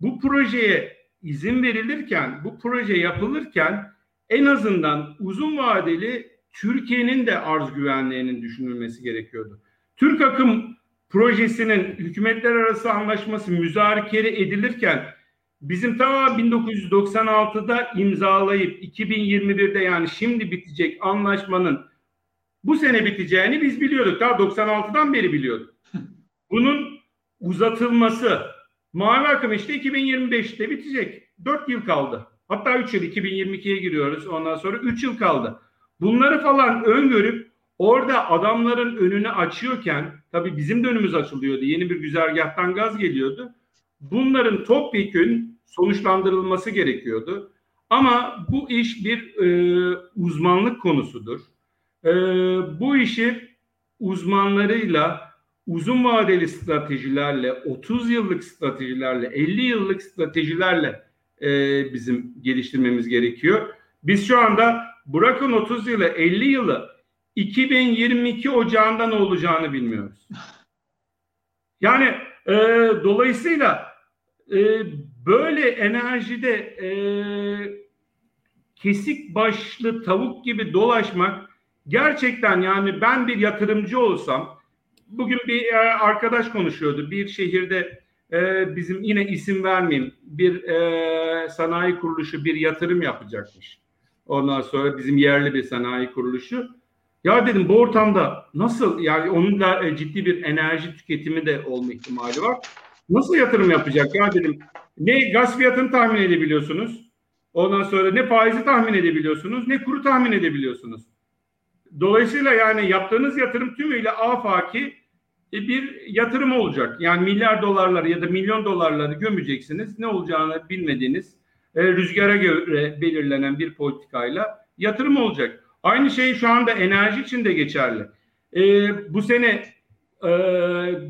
bu projeye izin verilirken, bu proje yapılırken en azından uzun vadeli Türkiye'nin de arz güvenliğinin düşünülmesi gerekiyordu. Türk akım projesinin hükümetler arası anlaşması müzakere edilirken bizim ta 1996'da imzalayıp 2021'de yani şimdi bitecek anlaşmanın bu sene biteceğini biz biliyorduk. Daha 96'dan beri biliyorduk. Bunun uzatılması mavi akım işte 2025'te bitecek. 4 yıl kaldı. Hatta 3 yıl 2022'ye giriyoruz. Ondan sonra 3 yıl kaldı. Bunları falan öngörüp orada adamların önünü açıyorken tabii bizim de önümüz açılıyordu. Yeni bir güzergahtan gaz geliyordu. Bunların topyekün sonuçlandırılması gerekiyordu. Ama bu iş bir e, uzmanlık konusudur. E, bu işi uzmanlarıyla uzun vadeli stratejilerle, 30 yıllık stratejilerle, 50 yıllık stratejilerle e, bizim geliştirmemiz gerekiyor. Biz şu anda bırakın 30 yılı, 50 yılı 2022 ocağında ne olacağını bilmiyoruz. Yani e, dolayısıyla e, böyle enerjide e, kesik başlı tavuk gibi dolaşmak gerçekten yani ben bir yatırımcı olsam bugün bir e, arkadaş konuşuyordu bir şehirde e, bizim yine isim vermeyeyim bir e, sanayi kuruluşu bir yatırım yapacakmış. Ondan sonra bizim yerli bir sanayi kuruluşu. Ya dedim bu ortamda nasıl yani onun da e, ciddi bir enerji tüketimi de olma ihtimali var. Nasıl yatırım yapacak ya dedim. Ne gaz fiyatını tahmin edebiliyorsunuz. Ondan sonra ne faizi tahmin edebiliyorsunuz ne kuru tahmin edebiliyorsunuz. Dolayısıyla yani yaptığınız yatırım tümüyle afaki e, bir yatırım olacak. Yani milyar dolarlar ya da milyon dolarları gömeceksiniz. Ne olacağını bilmediğiniz e, rüzgara göre belirlenen bir politikayla yatırım olacak. Aynı şey şu anda enerji için de geçerli. E, bu sene e,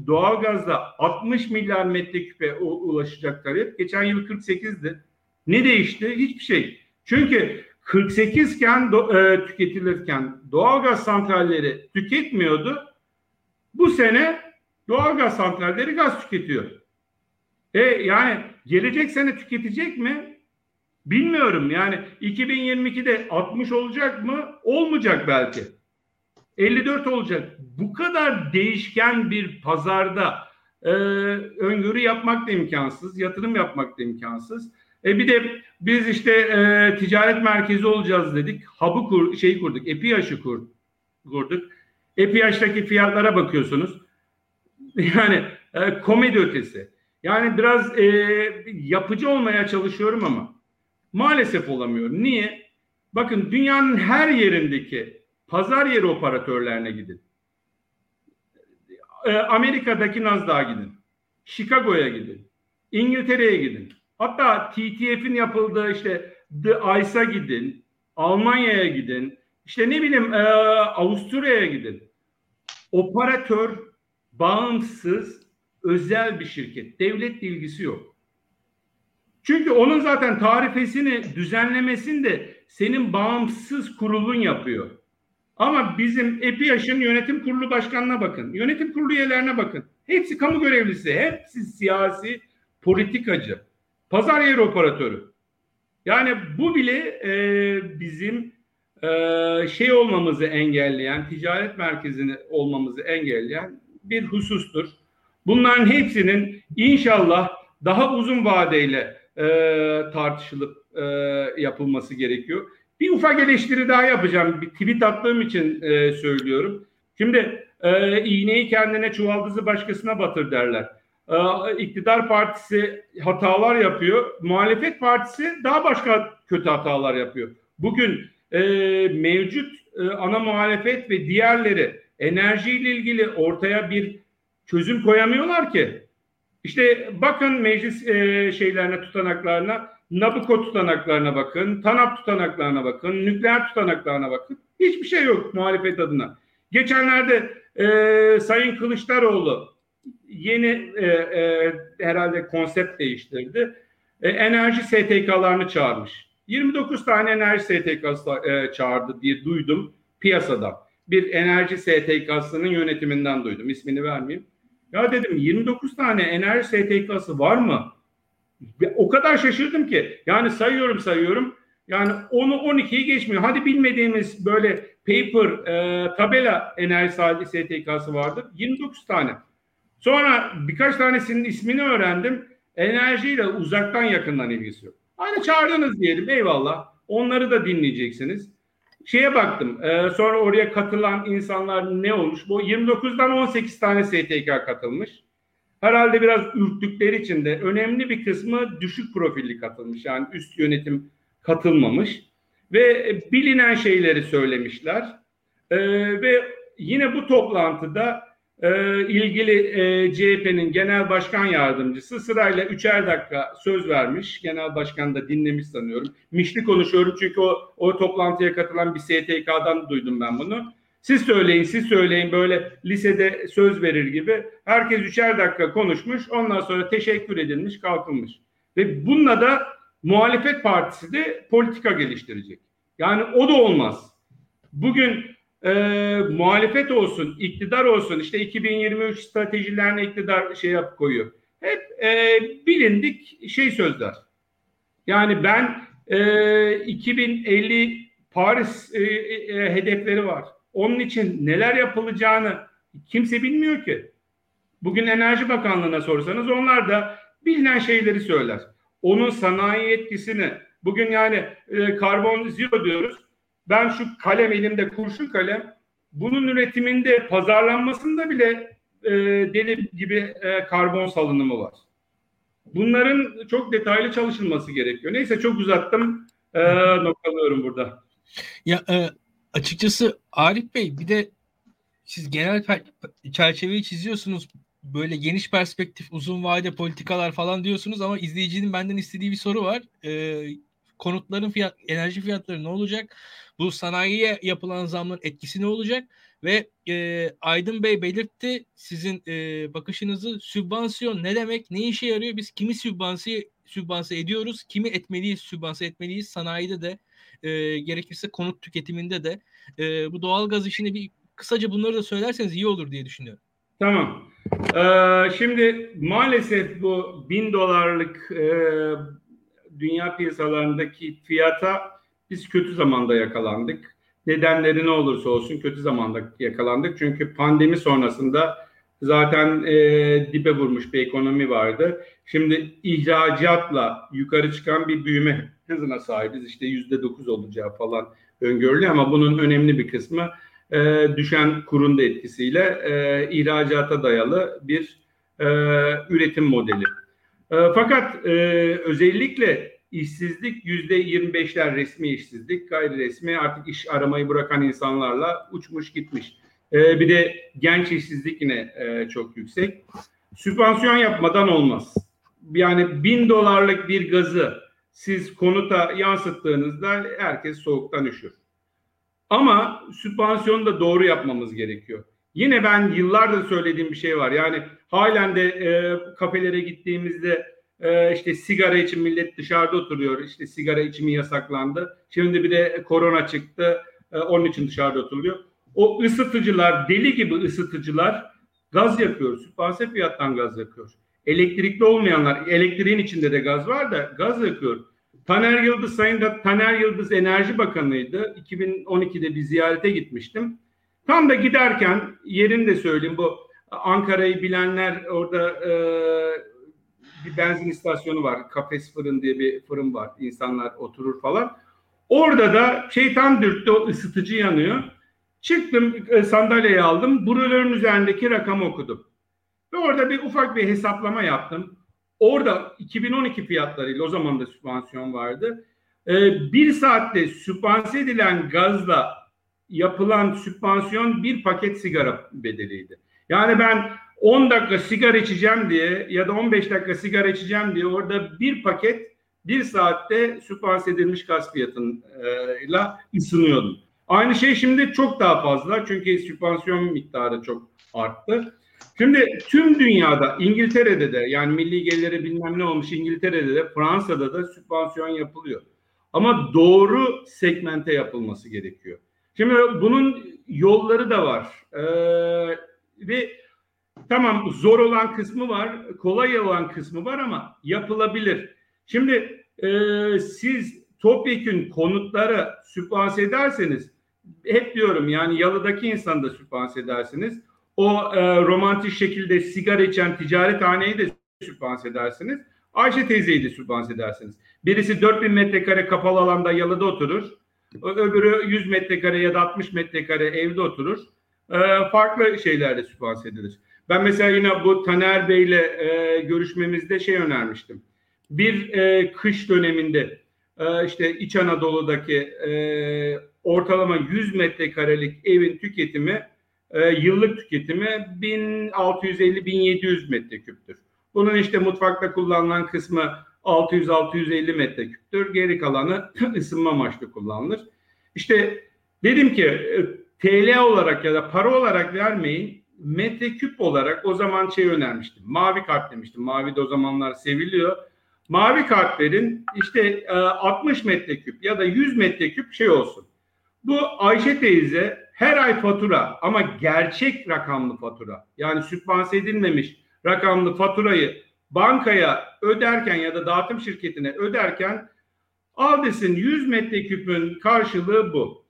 doğalgazda 60 milyar metreküpe ulaşacak talep. Geçen yıl 48'di. Ne değişti? Hiçbir şey. Çünkü 48 iken e, tüketilirken doğalgaz santralleri tüketmiyordu. Bu sene doğalgaz santralleri gaz tüketiyor. E yani gelecek sene tüketecek mi? Bilmiyorum. Yani 2022'de 60 olacak mı? Olmayacak belki. 54 olacak. Bu kadar değişken bir pazarda e, öngörü yapmak da imkansız, yatırım yapmak da imkansız. E bir de biz işte e, ticaret merkezi olacağız dedik. Hub'ı kur, şey kurduk, EPİAŞ'ı kur, kurduk. EPİAŞ'taki fiyatlara bakıyorsunuz. Yani e, komedi ötesi. Yani biraz e, yapıcı olmaya çalışıyorum ama maalesef olamıyorum. Niye? Bakın dünyanın her yerindeki pazar yeri operatörlerine gidin. E, Amerika'daki Nasdaq'a gidin. Chicago'ya gidin. İngiltere'ye gidin. Hatta TTF'in yapıldığı işte The Ice'a gidin. Almanya'ya gidin. İşte ne bileyim e, Avusturya'ya gidin. Operatör bağımsız özel bir şirket. Devlet ilgisi yok. Çünkü onun zaten tarifesini düzenlemesini de senin bağımsız kurulun yapıyor. Ama bizim EPİAŞ'ın yönetim kurulu başkanına bakın. Yönetim kurulu üyelerine bakın. Hepsi kamu görevlisi. Hepsi siyasi politikacı. Pazar yeri operatörü. Yani bu bile e, bizim e, şey olmamızı engelleyen, ticaret merkezini olmamızı engelleyen bir husustur. Bunların hepsinin inşallah daha uzun vadeyle e, tartışılıp e, yapılması gerekiyor. Bir ufak eleştiri daha yapacağım. Bir tweet attığım için e, söylüyorum. Şimdi e, iğneyi kendine çuvaldızı başkasına batır derler. E, iktidar partisi hatalar yapıyor. Muhalefet partisi daha başka kötü hatalar yapıyor. Bugün e, mevcut e, ana muhalefet ve diğerleri enerjiyle ilgili ortaya bir çözüm koyamıyorlar ki. İşte bakın meclis e, şeylerine tutanaklarına, Nabucco tutanaklarına bakın, TANAP tutanaklarına bakın, nükleer tutanaklarına bakın. Hiçbir şey yok muhalefet adına. Geçenlerde e, Sayın Kılıçdaroğlu yeni e, e, herhalde konsept değiştirdi. E, enerji STK'larını çağırmış. 29 tane enerji STK'sı e, çağırdı diye duydum piyasada. Bir enerji STK'sının yönetiminden duydum. İsmini vermeyeyim. Ya dedim 29 tane enerji STK'sı var mı? O kadar şaşırdım ki. Yani sayıyorum sayıyorum. Yani onu 12'yi geçmiyor. Hadi bilmediğimiz böyle paper, e, tabela enerji sahibi STK'sı vardır. 29 tane. Sonra birkaç tanesinin ismini öğrendim. Enerjiyle uzaktan yakından ilgisi yok. Hani çağırdınız diyelim eyvallah. Onları da dinleyeceksiniz. Şeye baktım. E, sonra oraya katılan insanlar ne olmuş? Bu 29'dan 18 tane STK katılmış. Herhalde biraz ürktükleri için de önemli bir kısmı düşük profilli katılmış. Yani üst yönetim katılmamış. Ve bilinen şeyleri söylemişler. E, ve yine bu toplantıda e, ilgili e, CHP'nin genel başkan yardımcısı sırayla üçer dakika söz vermiş. Genel başkan da dinlemiş sanıyorum. Mişli konuşuyorum çünkü o, o toplantıya katılan bir STK'dan duydum ben bunu. Siz söyleyin, siz söyleyin böyle lisede söz verir gibi. Herkes üçer dakika konuşmuş. Ondan sonra teşekkür edilmiş, kalkılmış. Ve bununla da muhalefet partisi de politika geliştirecek. Yani o da olmaz. Bugün e, muhalefet olsun, iktidar olsun, işte 2023 stratejilerine iktidar şey yap koyuyor. Hep e, bilindik şey sözler. Yani ben e, 2050 Paris e, e, hedefleri var. Onun için neler yapılacağını kimse bilmiyor ki. Bugün Enerji Bakanlığı'na sorsanız onlar da bilinen şeyleri söyler. Onun sanayi etkisini, bugün yani e, karbon zero diyoruz ben şu kalem elimde kurşun kalem bunun üretiminde pazarlanmasında bile e, deli gibi e, karbon salınımı var. Bunların çok detaylı çalışılması gerekiyor. Neyse çok uzattım. E, noktalıyorum burada. Ya e, açıkçası Arif Bey bir de siz genel çerçeveyi çiziyorsunuz. Böyle geniş perspektif, uzun vade politikalar falan diyorsunuz ama izleyicinin benden istediği bir soru var. E, konutların fiyat, enerji fiyatları ne olacak? Bu sanayiye yapılan zamların etkisi ne olacak? Ve e, Aydın Bey belirtti sizin e, bakışınızı sübvansiyon ne demek, ne işe yarıyor? Biz kimi sübvansiye, sübvanse ediyoruz, kimi etmeliyiz, sübvanse etmeliyiz sanayide de e, gerekirse konut tüketiminde de. E, bu doğalgaz işini bir kısaca bunları da söylerseniz iyi olur diye düşünüyorum. Tamam. Ee, şimdi maalesef bu bin dolarlık e, dünya piyasalarındaki fiyata biz kötü zamanda yakalandık. Nedenleri ne olursa olsun kötü zamanda yakalandık. Çünkü pandemi sonrasında zaten e, dibe vurmuş bir ekonomi vardı. Şimdi ihracatla yukarı çıkan bir büyüme hızına sahibiz. İşte yüzde dokuz olacağı falan öngörülüyor ama bunun önemli bir kısmı e, düşen kurun da etkisiyle e, ihracata dayalı bir e, üretim modeli. E, fakat e, özellikle işsizlik yüzde 25'ler resmi işsizlik, gayri resmi artık iş aramayı bırakan insanlarla uçmuş gitmiş. E, bir de genç işsizlik yine e, çok yüksek. Sübvansiyon yapmadan olmaz. Yani bin dolarlık bir gazı siz konuta yansıttığınızda herkes soğuktan üşür. Ama sübvansiyonu da doğru yapmamız gerekiyor. Yine ben yıllardır söylediğim bir şey var. Yani halen de e, kafelere gittiğimizde e, işte sigara için millet dışarıda oturuyor. İşte sigara içimi yasaklandı. Şimdi bir de korona çıktı. E, onun için dışarıda oturuyor. O ısıtıcılar, deli gibi ısıtıcılar gaz yakıyor. Sübvanse fiyattan gaz yakıyor. Elektrikli olmayanlar, elektriğin içinde de gaz var da gaz yakıyor. Taner Yıldız, Sayın da Taner Yıldız Enerji Bakanı'ydı. 2012'de bir ziyarete gitmiştim. Tam da giderken yerini de söyleyeyim bu Ankara'yı bilenler orada e, bir benzin istasyonu var. Kafes fırın diye bir fırın var. İnsanlar oturur falan. Orada da şeytan dürttü o ısıtıcı yanıyor. Çıktım e, sandalyeyi aldım. Brülörün üzerindeki rakamı okudum. Ve orada bir ufak bir hesaplama yaptım. Orada 2012 fiyatlarıyla o zaman da sübvansiyon vardı. Ee, bir saatte sübvanse edilen gazla yapılan sübvansiyon bir paket sigara bedeliydi. Yani ben 10 dakika sigara içeceğim diye ya da 15 dakika sigara içeceğim diye orada bir paket bir saatte sübvanse edilmiş gaz fiyatıyla ısınıyordum. Aynı şey şimdi çok daha fazla çünkü sübvansiyon miktarı çok arttı. Şimdi tüm dünyada İngiltere'de de yani milli geliri bilmem ne olmuş İngiltere'de de Fransa'da da sübvansiyon yapılıyor. Ama doğru segmente yapılması gerekiyor. Şimdi bunun yolları da var. Ee, ve tamam zor olan kısmı var, kolay olan kısmı var ama yapılabilir. Şimdi e, siz topyekün konutlara sübvanse ederseniz hep diyorum yani yalıdaki insanı da sübvanse edersiniz. O e, romantik şekilde sigara içen ticarethaneyi de sübvanse edersiniz. Ayşe teyzeyi de sübvanse edersiniz. Birisi 4000 metrekare kapalı alanda yalıda oturur. Öbürü 100 metrekare ya da 60 metrekare evde oturur. E, farklı şeylerle sübvanse edilir. Ben mesela yine bu Taner Bey'le e, görüşmemizde şey önermiştim. Bir e, kış döneminde e, işte İç Anadolu'daki e, ortalama 100 metrekarelik evin tüketimi e, yıllık tüketimi 1650-1700 metreküptür. Bunun işte mutfakta kullanılan kısmı 600-650 metreküptür. Geri kalanı ısınma amaçlı kullanılır. İşte dedim ki e, TL olarak ya da para olarak vermeyin. Metreküp olarak o zaman şey önermiştim. Mavi kart demiştim. Mavi de o zamanlar seviliyor. Mavi kartların işte 60 e, metreküp ya da 100 metreküp şey olsun. Bu Ayşe teyze her ay fatura ama gerçek rakamlı fatura yani sübvanse edilmemiş rakamlı faturayı bankaya öderken ya da dağıtım şirketine öderken al desin 100 metreküpün karşılığı bu.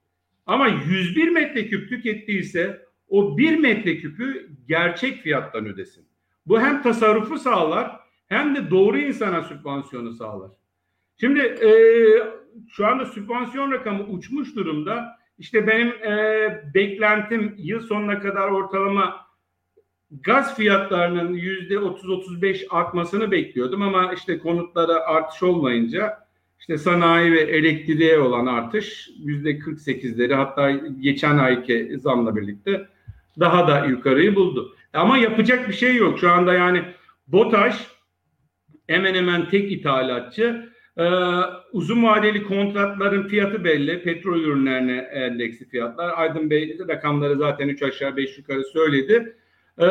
Ama 101 metreküp tükettiyse o 1 metreküpü gerçek fiyattan ödesin. Bu hem tasarrufu sağlar hem de doğru insana sübvansiyonu sağlar. Şimdi e, şu anda sübvansiyon rakamı uçmuş durumda. İşte benim e, beklentim yıl sonuna kadar ortalama gaz fiyatlarının yüzde 30-35 artmasını bekliyordum ama işte konutlara artış olmayınca işte sanayi ve elektriğe olan artış yüzde 48'leri hatta geçen ayki zamla birlikte daha da yukarıyı buldu. Ama yapacak bir şey yok. Şu anda yani BOTAŞ hemen hemen tek ithalatçı ee, uzun vadeli kontratların fiyatı belli. Petrol ürünlerine endeksli fiyatlar. Aydın Bey rakamları zaten 3 aşağı 5 yukarı söyledi. Ee,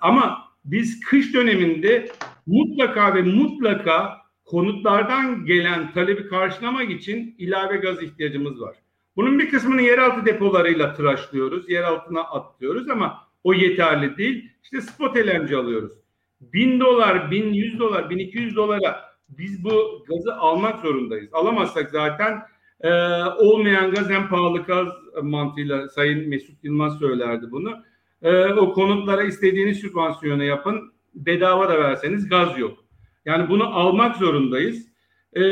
ama biz kış döneminde mutlaka ve mutlaka konutlardan gelen talebi karşılamak için ilave gaz ihtiyacımız var. Bunun bir kısmını yeraltı depolarıyla tıraşlıyoruz. Yer altına atlıyoruz ama o yeterli değil. İşte spot LNG alıyoruz. 1000 dolar, 1100 dolar, 1200 dolara biz bu gazı almak zorundayız. Alamazsak zaten e, olmayan gaz en pahalı gaz mantığıyla Sayın Mesut Yılmaz söylerdi bunu. E, o konutlara istediğiniz sübvansiyonu yapın. Bedava da verseniz gaz yok. Yani bunu almak zorundayız. E,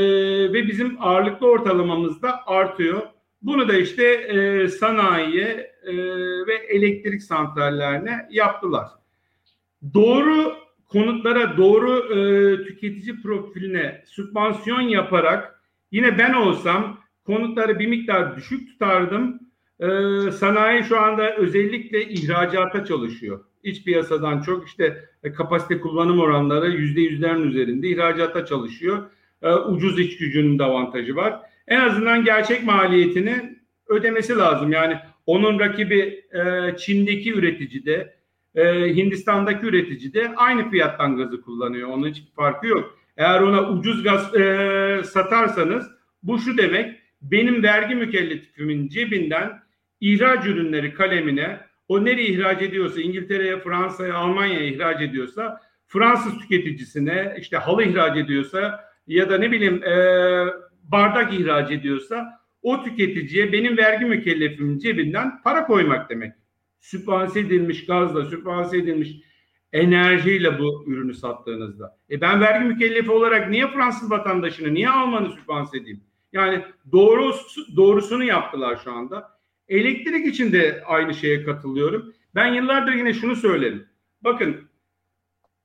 ve bizim ağırlıklı ortalamamız da artıyor. Bunu da işte e, sanayiye e, ve elektrik santrallerine yaptılar. Doğru konutlara doğru e, tüketici profiline sübvansiyon yaparak yine ben olsam konutları bir miktar düşük tutardım. E, sanayi şu anda özellikle ihracata çalışıyor. İç piyasadan çok işte e, kapasite kullanım oranları yüzde yüzlerin üzerinde ihracata çalışıyor. E, ucuz iç gücünün de avantajı var. En azından gerçek maliyetini ödemesi lazım. Yani onun rakibi e, Çin'deki üretici de e, Hindistan'daki üretici de aynı fiyattan gazı kullanıyor. Onun hiçbir farkı yok. Eğer ona ucuz gaz e, satarsanız bu şu demek benim vergi mükellefimin cebinden ihraç ürünleri kalemine o nereye ihraç ediyorsa İngiltere'ye, Fransa'ya, Almanya'ya ihraç ediyorsa Fransız tüketicisine işte halı ihraç ediyorsa ya da ne bileyim e, bardak ihraç ediyorsa o tüketiciye benim vergi mükellefimin cebinden para koymak demek sübvanse edilmiş gazla, sübvanse edilmiş enerjiyle bu ürünü sattığınızda. E ben vergi mükellefi olarak niye Fransız vatandaşını, niye Almanı sübvanse edeyim? Yani doğru doğrusunu yaptılar şu anda. Elektrik için de aynı şeye katılıyorum. Ben yıllardır yine şunu söylerim. Bakın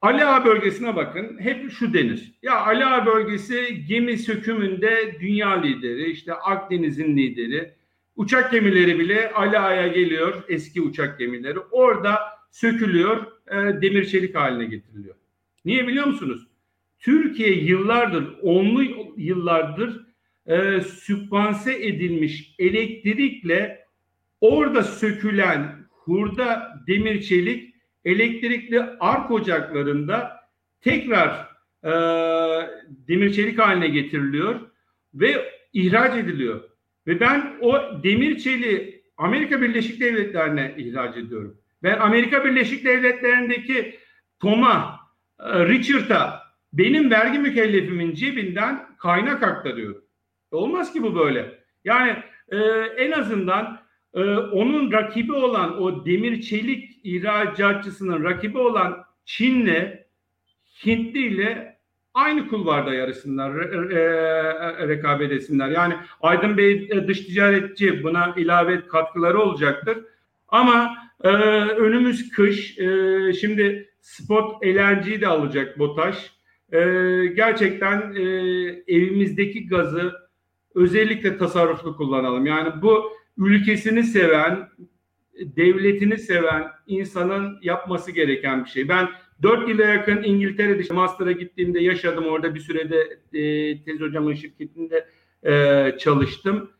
Ali Ağa bölgesine bakın. Hep şu denir. Ya Ali Ağa bölgesi gemi sökümünde dünya lideri, işte Akdeniz'in lideri. Uçak gemileri bile Ali Ağa'ya geliyor, eski uçak gemileri. Orada sökülüyor, e, demir çelik haline getiriliyor. Niye biliyor musunuz? Türkiye yıllardır, onlu yıllardır e, sübvanse edilmiş elektrikle orada sökülen hurda demir çelik elektrikli ark ocaklarında tekrar e, demir çelik haline getiriliyor ve ihraç ediliyor. Ve ben o demir çeliği Amerika Birleşik Devletleri'ne ihraç ediyorum. Ben Amerika Birleşik Devletleri'ndeki Tom'a, e, Richard'a benim vergi mükellefimin cebinden kaynak aktarıyorum. Olmaz ki bu böyle. Yani e, en azından e, onun rakibi olan o demir çelik ihracatçısının rakibi olan Çin'le Hintli ile aynı kulvarda yarışsınlar, re, re, rekabet etsinler. Yani Aydın Bey e, dış ticaretçi buna ilave katkıları olacaktır. Ama e, önümüz kış. E, şimdi spot LNG'yi de alacak BOTAŞ. E, gerçekten e, evimizdeki gazı özellikle tasarruflu kullanalım. Yani bu ülkesini seven, devletini seven insanın yapması gereken bir şey. Ben 4 yıla yakın İngiltere'de master'a gittiğimde yaşadım. Orada bir sürede e, tez hocamın şirketinde e, çalıştım.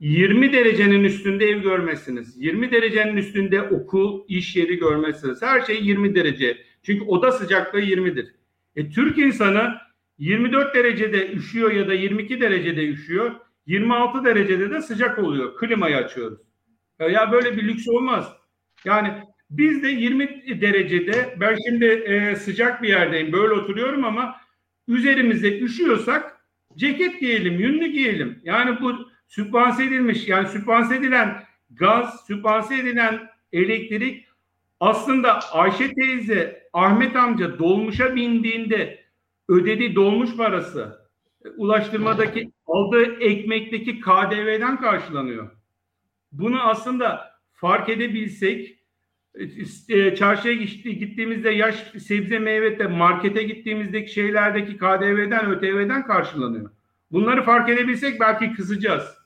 20 derecenin üstünde ev görmezsiniz. 20 derecenin üstünde okul, iş yeri görmezsiniz. Her şey 20 derece. Çünkü oda sıcaklığı 20'dir. E, Türk insanı 24 derecede üşüyor ya da 22 derecede üşüyor. 26 derecede de sıcak oluyor. Klimayı açıyoruz. Ya böyle bir lüks olmaz. Yani biz de 20 derecede ben şimdi e, sıcak bir yerdeyim böyle oturuyorum ama üzerimizde üşüyorsak ceket giyelim, yünlü giyelim. Yani bu sübvanse edilmiş yani sübvanse edilen gaz, sübvanse edilen elektrik aslında Ayşe teyze, Ahmet amca dolmuşa bindiğinde ödediği dolmuş parası ulaştırmadaki aldığı ekmekteki KDV'den karşılanıyor. Bunu aslında fark edebilsek e, çarşıya gittiğimizde yaş sebze meyvede markete gittiğimizdeki şeylerdeki KDV'den ÖTV'den karşılanıyor. Bunları fark edebilsek belki kızacağız.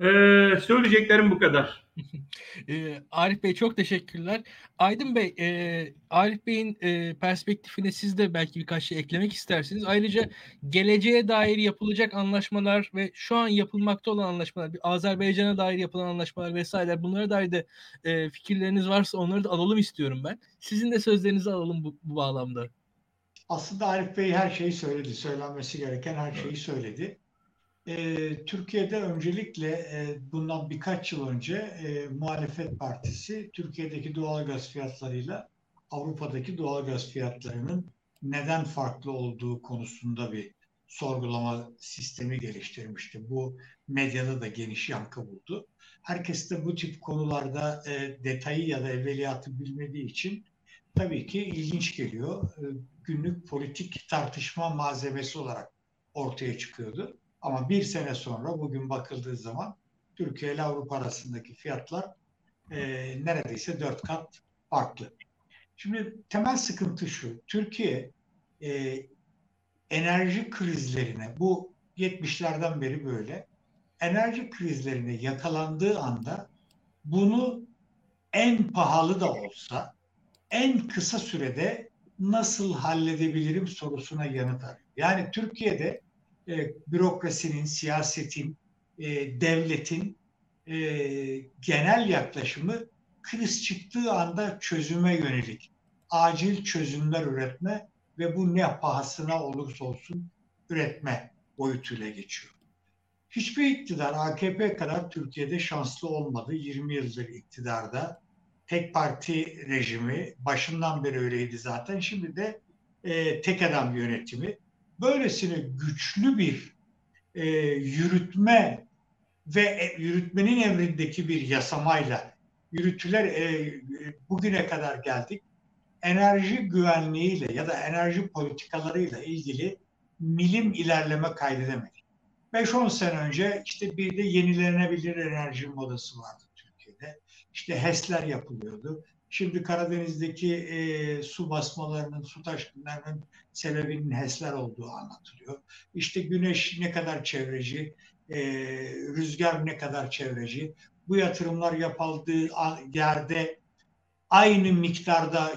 Ee, söyleyeceklerim bu kadar. e, Arif Bey çok teşekkürler. Aydın Bey, e, Arif Bey'in e, perspektifine siz de belki birkaç şey eklemek istersiniz. Ayrıca geleceğe dair yapılacak anlaşmalar ve şu an yapılmakta olan anlaşmalar, bir Azerbaycan'a dair yapılan anlaşmalar vesaire bunlara dair de e, fikirleriniz varsa onları da alalım istiyorum ben. Sizin de sözlerinizi alalım bu, bu bağlamda. Aslında Arif Bey her şeyi söyledi. Söylenmesi gereken her şeyi söyledi. E, Türkiye'de öncelikle e, bundan birkaç yıl önce e, muhalefet partisi Türkiye'deki doğalgaz fiyatlarıyla Avrupa'daki doğalgaz fiyatlarının neden farklı olduğu konusunda bir sorgulama sistemi geliştirmişti. Bu medyada da geniş yankı buldu. Herkes de bu tip konularda e, detayı ya da evveliyatı bilmediği için tabii ki ilginç geliyor. E, günlük politik tartışma malzemesi olarak ortaya çıkıyordu. Ama bir sene sonra bugün bakıldığı zaman Türkiye ile Avrupa arasındaki fiyatlar e, neredeyse dört kat farklı. Şimdi temel sıkıntı şu. Türkiye e, enerji krizlerine bu 70'lerden beri böyle enerji krizlerine yakalandığı anda bunu en pahalı da olsa en kısa sürede nasıl halledebilirim sorusuna yanıt arıyor. Yani Türkiye'de e, bürokrasinin, siyasetin, e, devletin e, genel yaklaşımı kriz çıktığı anda çözüme yönelik acil çözümler üretme ve bu ne pahasına olursa olsun üretme boyutuyla geçiyor. Hiçbir iktidar AKP kadar Türkiye'de şanslı olmadı. 20 yıldır iktidarda. Tek parti rejimi başından beri öyleydi zaten. Şimdi de e, tek adam yönetimi böylesine güçlü bir e, yürütme ve e, yürütmenin emrindeki bir yasamayla yürütüler e, bugüne kadar geldik. Enerji güvenliğiyle ya da enerji politikalarıyla ilgili milim ilerleme kaydedemedik. 5-10 sene önce işte bir de yenilenebilir enerji modası vardı Türkiye'de. İşte HES'ler yapılıyordu. Şimdi Karadeniz'deki e, su basmalarının, su taşkınlarının sebebinin HES'ler olduğu anlatılıyor. İşte güneş ne kadar çevreci, e, rüzgar ne kadar çevreci. Bu yatırımlar yapıldığı yerde aynı miktarda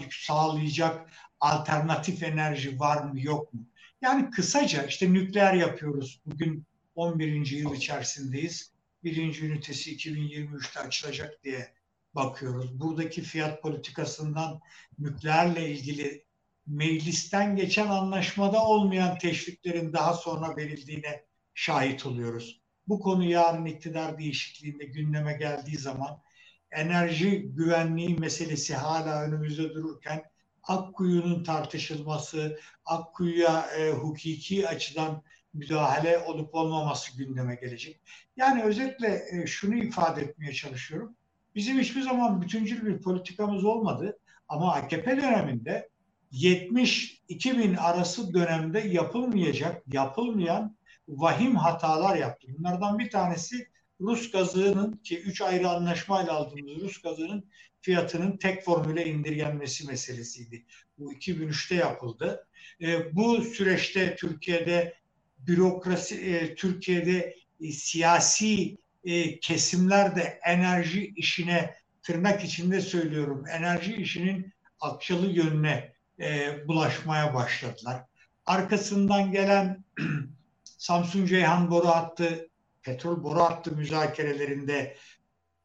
yük sağlayacak alternatif enerji var mı yok mu? Yani kısaca işte nükleer yapıyoruz. Bugün 11. yıl içerisindeyiz. Birinci ünitesi 2023'te açılacak diye bakıyoruz. Buradaki fiyat politikasından nükleerle ilgili meclisten geçen anlaşmada olmayan teşviklerin daha sonra verildiğine şahit oluyoruz. Bu konu yarın iktidar değişikliğinde gündeme geldiği zaman enerji güvenliği meselesi hala önümüzde dururken Akkuyu'nun tartışılması, Akkuyu'ya e, hukuki açıdan müdahale olup olmaması gündeme gelecek. Yani özetle e, şunu ifade etmeye çalışıyorum. Bizim hiçbir zaman bütüncül bir politikamız olmadı ama AKP döneminde 70-2000 arası dönemde yapılmayacak, yapılmayan vahim hatalar yaptı. Bunlardan bir tanesi Rus gazının ki üç ayrı anlaşmayla aldığımız Rus gazının fiyatının tek formüle indirgenmesi meselesiydi. Bu 2003'te yapıldı. E, bu süreçte Türkiye'de bürokrasi, e, Türkiye'de e, siyasi e, kesimler de enerji işine tırnak içinde söylüyorum enerji işinin akçalı yönüne e, bulaşmaya başladılar. Arkasından gelen Samsun Ceyhan boru hattı, petrol boru hattı müzakerelerinde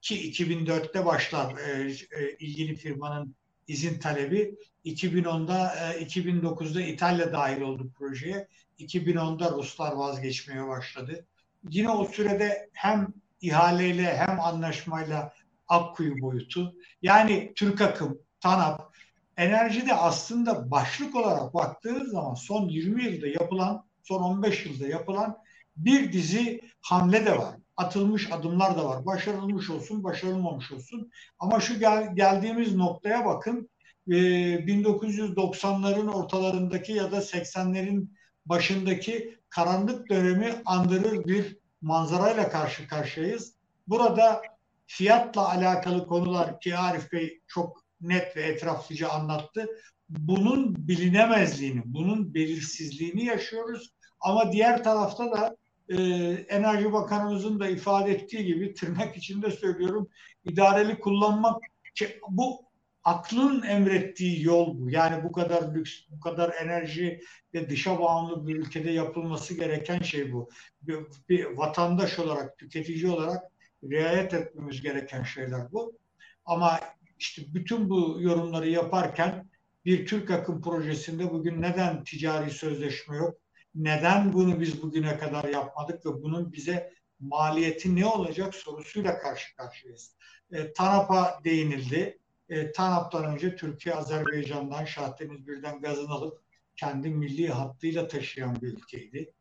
ki 2004'te başlar e, e, ilgili firmanın izin talebi. 2010'da e, 2009'da İtalya dahil oldu projeye. 2010'da Ruslar vazgeçmeye başladı. Yine o sürede hem ihaleyle hem anlaşmayla Akkuyu boyutu yani Türk Akım, TANAP enerjide aslında başlık olarak baktığınız zaman son 20 yılda yapılan, son 15 yılda yapılan bir dizi hamle de var. Atılmış adımlar da var. Başarılmış olsun, başarılmamış olsun. Ama şu gel, geldiğimiz noktaya bakın. E, 1990'ların ortalarındaki ya da 80'lerin başındaki karanlık dönemi andırır bir manzarayla karşı karşıyayız. Burada fiyatla alakalı konular ki Arif Bey çok net ve etraflıca anlattı. Bunun bilinemezliğini, bunun belirsizliğini yaşıyoruz. Ama diğer tarafta da e, Enerji Bakanımızın da ifade ettiği gibi tırnak içinde söylüyorum idareli kullanmak bu aklın emrettiği yol bu. Yani bu kadar lüks, bu kadar enerji ve dışa bağımlı bir ülkede yapılması gereken şey bu. Bir, bir vatandaş olarak, tüketici olarak riayet etmemiz gereken şeyler bu. Ama işte bütün bu yorumları yaparken bir Türk akım projesinde bugün neden ticari sözleşme yok? Neden bunu biz bugüne kadar yapmadık ve bunun bize maliyeti ne olacak sorusuyla karşı karşıyayız. E, TANAP'a değinildi. E, TANAP'tan önce Türkiye Azerbaycan'dan Şahdeniz birden gazını alıp kendi milli hattıyla taşıyan bir ülkeydi.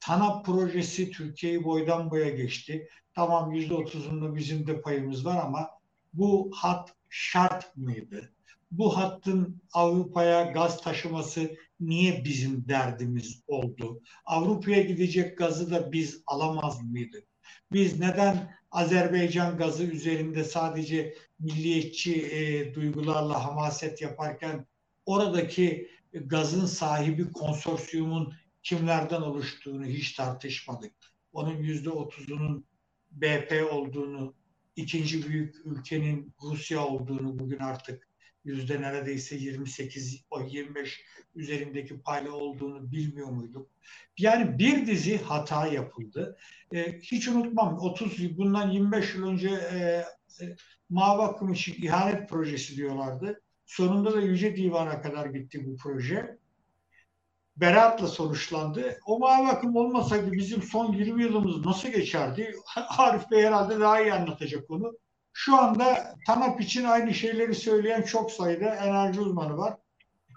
TANAP projesi Türkiye'yi boydan boya geçti. Tamam yüzde otuzunda bizim de payımız var ama bu hat şart mıydı? Bu hattın Avrupa'ya gaz taşıması niye bizim derdimiz oldu? Avrupa'ya gidecek gazı da biz alamaz mıydık? Biz neden Azerbaycan gazı üzerinde sadece milliyetçi e, duygularla hamaset yaparken oradaki gazın sahibi konsorsiyumun kimlerden oluştuğunu hiç tartışmadık. Onun yüzde otuzunun BP olduğunu, ikinci büyük ülkenin Rusya olduğunu bugün artık yüzde neredeyse 28 o 25 üzerindeki payla olduğunu bilmiyor muyduk? Yani bir dizi hata yapıldı. E, hiç unutmam 30 bundan 25 yıl önce e, e, Mavi Akım için ihanet projesi diyorlardı. Sonunda da Yüce Divan'a kadar gitti bu proje beraatla sonuçlandı. O mavi akım olmasaydı bizim son 20 yılımız nasıl geçerdi? Arif Bey herhalde daha iyi anlatacak onu. Şu anda TANAP için aynı şeyleri söyleyen çok sayıda enerji uzmanı var.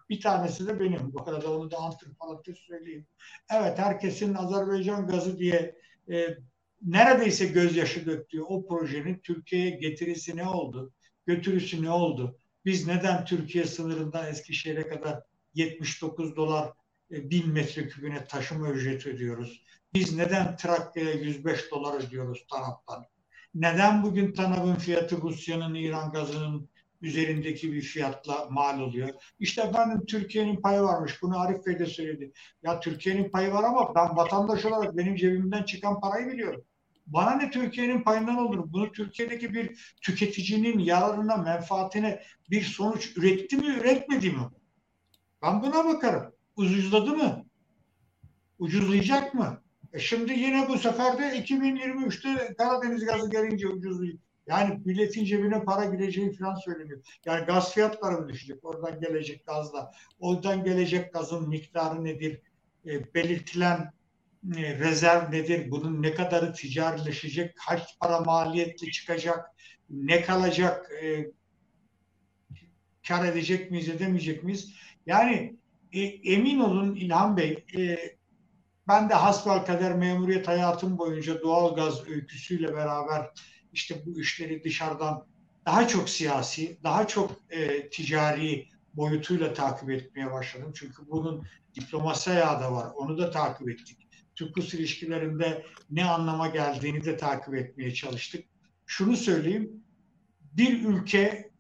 Bir tanesi de benim. Bu arada onu da antipalatır söyleyeyim. Evet herkesin Azerbaycan gazı diye e, neredeyse gözyaşı döktüğü o projenin Türkiye'ye getirisi ne oldu? Götürüsü ne oldu? Biz neden Türkiye sınırından Eskişehir'e kadar 79 dolar e, bin metrekübüne taşıma ücreti ödüyoruz? Biz neden Trakya'ya 105 dolar ödüyoruz taraftan? Neden bugün TANAP'ın fiyatı Rusya'nın İran gazının üzerindeki bir fiyatla mal oluyor. İşte efendim Türkiye'nin payı varmış. Bunu Arif Bey de söyledi. Ya Türkiye'nin payı var ama ben vatandaş olarak benim cebimden çıkan parayı biliyorum. Bana ne Türkiye'nin payından olur? Bunu Türkiye'deki bir tüketicinin yararına, menfaatine bir sonuç üretti mi, üretmedi mi? Ben buna bakarım. Ucuzladı mı? Ucuzlayacak mı? E şimdi yine bu sefer de 2023'te Karadeniz gazı gelince ucuzlayacak. Yani milletin cebine para gireceği falan söyleniyor. Yani gaz fiyatları mı düşecek? Oradan gelecek gazla. Oradan gelecek gazın miktarı nedir? E, belirtilen e, rezerv nedir? Bunun ne kadarı ticarileşecek? Kaç para maliyetli çıkacak? Ne kalacak? E, kar edecek miyiz, edemeyecek miyiz? Yani e, emin olun İlhan Bey, e, ben de hasbel kader memuriyet hayatım boyunca doğal gaz öyküsüyle beraber işte bu işleri dışarıdan daha çok siyasi, daha çok e, ticari boyutuyla takip etmeye başladım. Çünkü bunun diplomasi ayağı da var. Onu da takip ettik. Türk-Rus ilişkilerinde ne anlama geldiğini de takip etmeye çalıştık. Şunu söyleyeyim. Bir ülke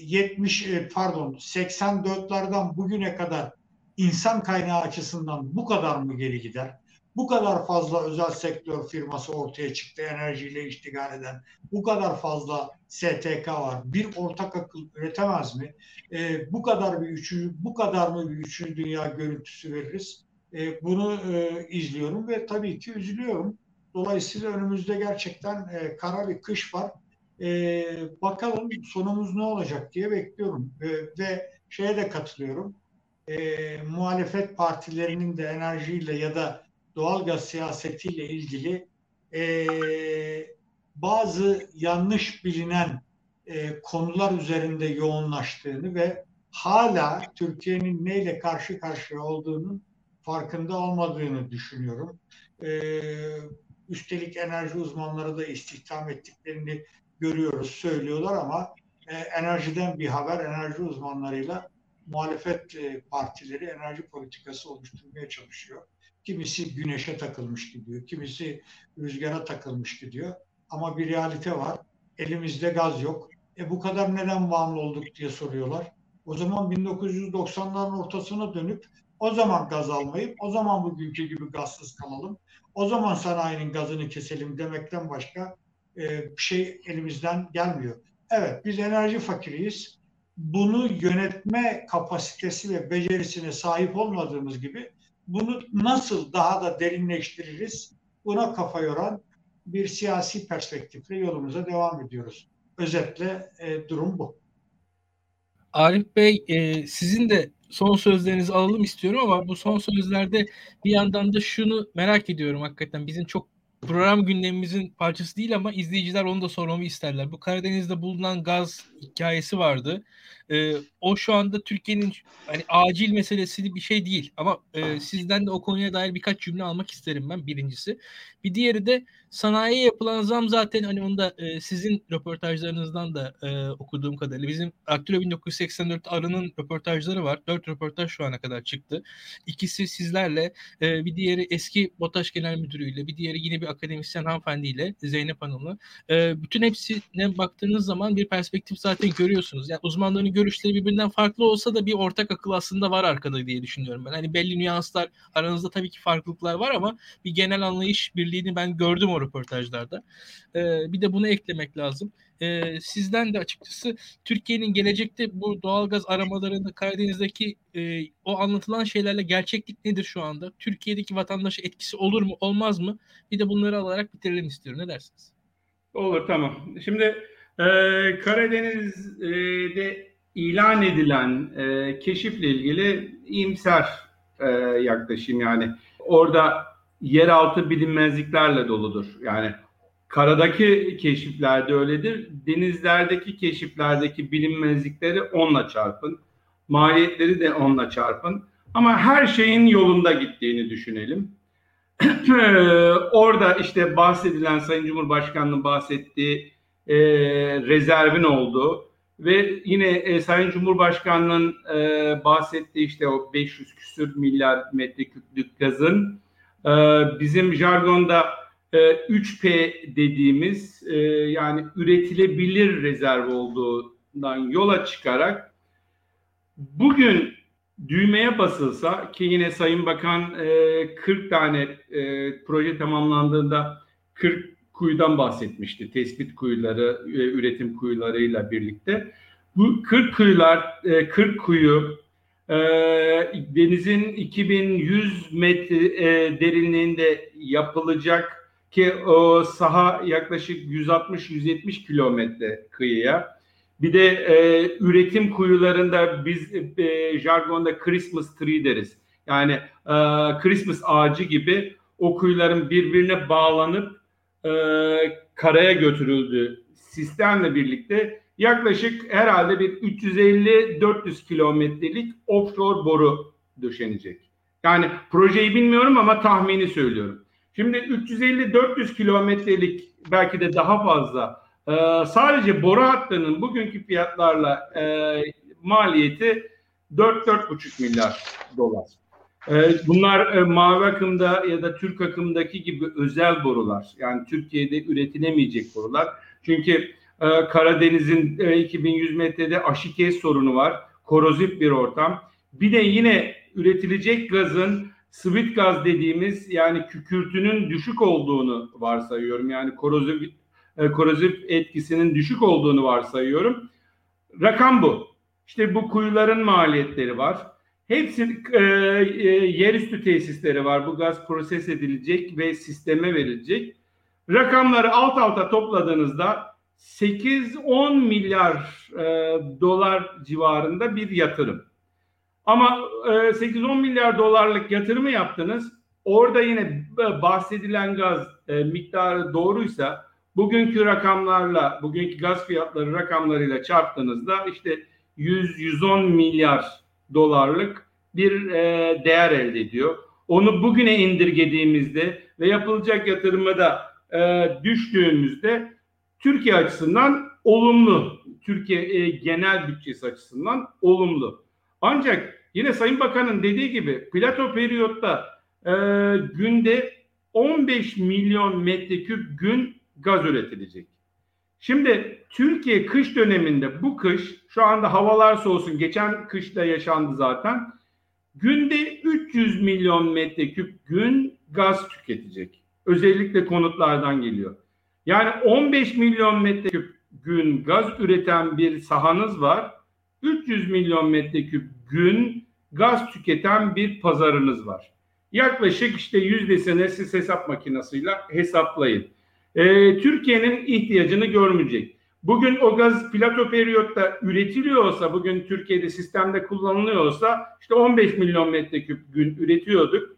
70 e, pardon 84'lerden bugüne kadar insan kaynağı açısından bu kadar mı geri gider? bu kadar fazla özel sektör firması ortaya çıktı enerjiyle iştigal eden. Bu kadar fazla STK var. Bir ortak akıl üretemez mi? E, bu kadar bir üçüncü, bu kadar mı bir üçüncü dünya görüntüsü veririz? E, bunu e, izliyorum ve tabii ki üzülüyorum. Dolayısıyla önümüzde gerçekten e, kara bir kış var. E, bakalım sonumuz ne olacak diye bekliyorum. E, ve şeye de katılıyorum. E, muhalefet partilerinin de enerjiyle ya da doğalgaz siyasetiyle ilgili e, bazı yanlış bilinen e, konular üzerinde yoğunlaştığını ve hala Türkiye'nin neyle karşı karşıya olduğunun farkında olmadığını düşünüyorum. E, üstelik enerji uzmanları da istihdam ettiklerini görüyoruz, söylüyorlar ama e, enerjiden bir haber enerji uzmanlarıyla muhalefet e, partileri enerji politikası oluşturmaya çalışıyor. Kimisi güneşe takılmış gidiyor, kimisi rüzgara takılmış gidiyor. Ama bir realite var. Elimizde gaz yok. E bu kadar neden bağımlı olduk diye soruyorlar. O zaman 1990'ların ortasına dönüp o zaman gaz almayıp o zaman bugünkü gibi gazsız kalalım. O zaman sanayinin gazını keselim demekten başka e, bir şey elimizden gelmiyor. Evet biz enerji fakiriyiz. Bunu yönetme kapasitesi ve becerisine sahip olmadığımız gibi bunu nasıl daha da derinleştiririz? Buna kafa yoran bir siyasi perspektifle yolumuza devam ediyoruz. Özetle e, durum bu. Arif Bey e, sizin de son sözlerinizi alalım istiyorum ama bu son sözlerde bir yandan da şunu merak ediyorum hakikaten bizim çok program gündemimizin parçası değil ama izleyiciler onu da sormamı isterler. Bu Karadeniz'de bulunan gaz hikayesi vardı. Ee, o şu anda Türkiye'nin hani acil meselesi bir şey değil ama e, sizden de o konuya dair birkaç cümle almak isterim ben birincisi. Bir diğeri de sanayiye yapılan zam zaten hani onu da e, sizin röportajlarınızdan da e, okuduğum kadarıyla bizim Aktülo 1984 Arı'nın röportajları var. Dört röportaj şu ana kadar çıktı. İkisi sizlerle e, bir diğeri eski BOTAŞ Genel Müdürü'yle bir diğeri yine bir akademisyen hanımefendiyle Zeynep Hanım'la. E, bütün hepsine baktığınız zaman bir perspektif zaten görüyorsunuz. Yani uzmanların görüşleri birbirinden farklı olsa da bir ortak akıl aslında var arkada diye düşünüyorum ben. Hani belli nüanslar aranızda tabii ki farklılıklar var ama bir genel anlayış birliğini ben gördüm o röportajlarda. E, bir de bunu eklemek lazım. E, sizden de açıkçası Türkiye'nin gelecekte bu doğalgaz aramalarında Karadeniz'deki e, o anlatılan şeylerle gerçeklik nedir şu anda? Türkiye'deki vatandaşa etkisi olur mu olmaz mı? Bir de bunları alarak bitirelim istiyorum. Ne dersiniz? Olur tamam. Şimdi e, Karadeniz'de ilan edilen e, keşifle ilgili iyimser e, yaklaşayım yani. Orada yeraltı bilinmezliklerle doludur. Yani karadaki keşiflerde öyledir. Denizlerdeki keşiflerdeki bilinmezlikleri onunla çarpın. Maliyetleri de onunla çarpın. Ama her şeyin yolunda gittiğini düşünelim. Orada işte bahsedilen Sayın Cumhurbaşkanı'nın bahsettiği e, rezervin olduğu ve yine e, Sayın Cumhurbaşkanı'nın e, bahsettiği işte o 500 küsür milyar metreküplük gazın e, bizim jargonda e, 3P dediğimiz e, yani üretilebilir rezerv olduğundan yola çıkarak bugün düğmeye basılsa ki yine Sayın Bakan e, 40 tane e, proje tamamlandığında 40 kuyudan bahsetmişti. Tespit kuyuları, e, üretim kuyularıyla birlikte. Bu 40 kuyular, e, 40 kuyu e, denizin 2100 metre e, derinliğinde yapılacak ki o saha yaklaşık 160-170 kilometre kıyıya. Bir de e, üretim kuyularında biz e, jargonda Christmas tree deriz. Yani e, Christmas ağacı gibi o kuyuların birbirine bağlanıp e, karaya götürüldü sistemle birlikte yaklaşık herhalde bir 350-400 kilometrelik offshore boru döşenecek. Yani projeyi bilmiyorum ama tahmini söylüyorum. Şimdi 350-400 kilometrelik belki de daha fazla e, sadece boru hattının bugünkü fiyatlarla e, maliyeti 4-4,5 milyar dolar. Ee, bunlar e, mavi akımda ya da Türk akımdaki gibi özel borular. Yani Türkiye'de üretilemeyecek borular. Çünkü e, Karadeniz'in 2100 e, metrede aşikez sorunu var. Korozif bir ortam. Bir de yine üretilecek gazın sweet gaz dediğimiz yani kükürtünün düşük olduğunu varsayıyorum. Yani korozif korozif etkisinin düşük olduğunu varsayıyorum. Rakam bu. İşte bu kuyuların maliyetleri var. Hepsi e, e, yerüstü tesisleri var. Bu gaz proses edilecek ve sisteme verilecek. Rakamları alt alta topladığınızda 8-10 milyar e, dolar civarında bir yatırım. Ama e, 8-10 milyar dolarlık yatırımı yaptınız. Orada yine bahsedilen gaz e, miktarı doğruysa bugünkü rakamlarla, bugünkü gaz fiyatları rakamlarıyla çarptığınızda işte 100-110 milyar dolarlık bir e, değer elde ediyor. Onu bugüne indirgediğimizde ve yapılacak yatırıma da e, düştüğümüzde Türkiye açısından olumlu. Türkiye e, genel bütçesi açısından olumlu. Ancak yine Sayın Bakan'ın dediği gibi plato periyotta e, günde 15 milyon metreküp gün gaz üretilecek. Şimdi Türkiye kış döneminde bu kış şu anda havalar soğusun geçen kışta yaşandı zaten. Günde 300 milyon metreküp gün gaz tüketecek. Özellikle konutlardan geliyor. Yani 15 milyon metreküp gün gaz üreten bir sahanız var. 300 milyon metreküp gün gaz tüketen bir pazarınız var. Yaklaşık işte yüzdesine siz hesap makinesiyle hesaplayın e, Türkiye'nin ihtiyacını görmeyecek. Bugün o gaz plato periyotta üretiliyorsa, bugün Türkiye'de sistemde kullanılıyorsa işte 15 milyon metreküp gün üretiyorduk.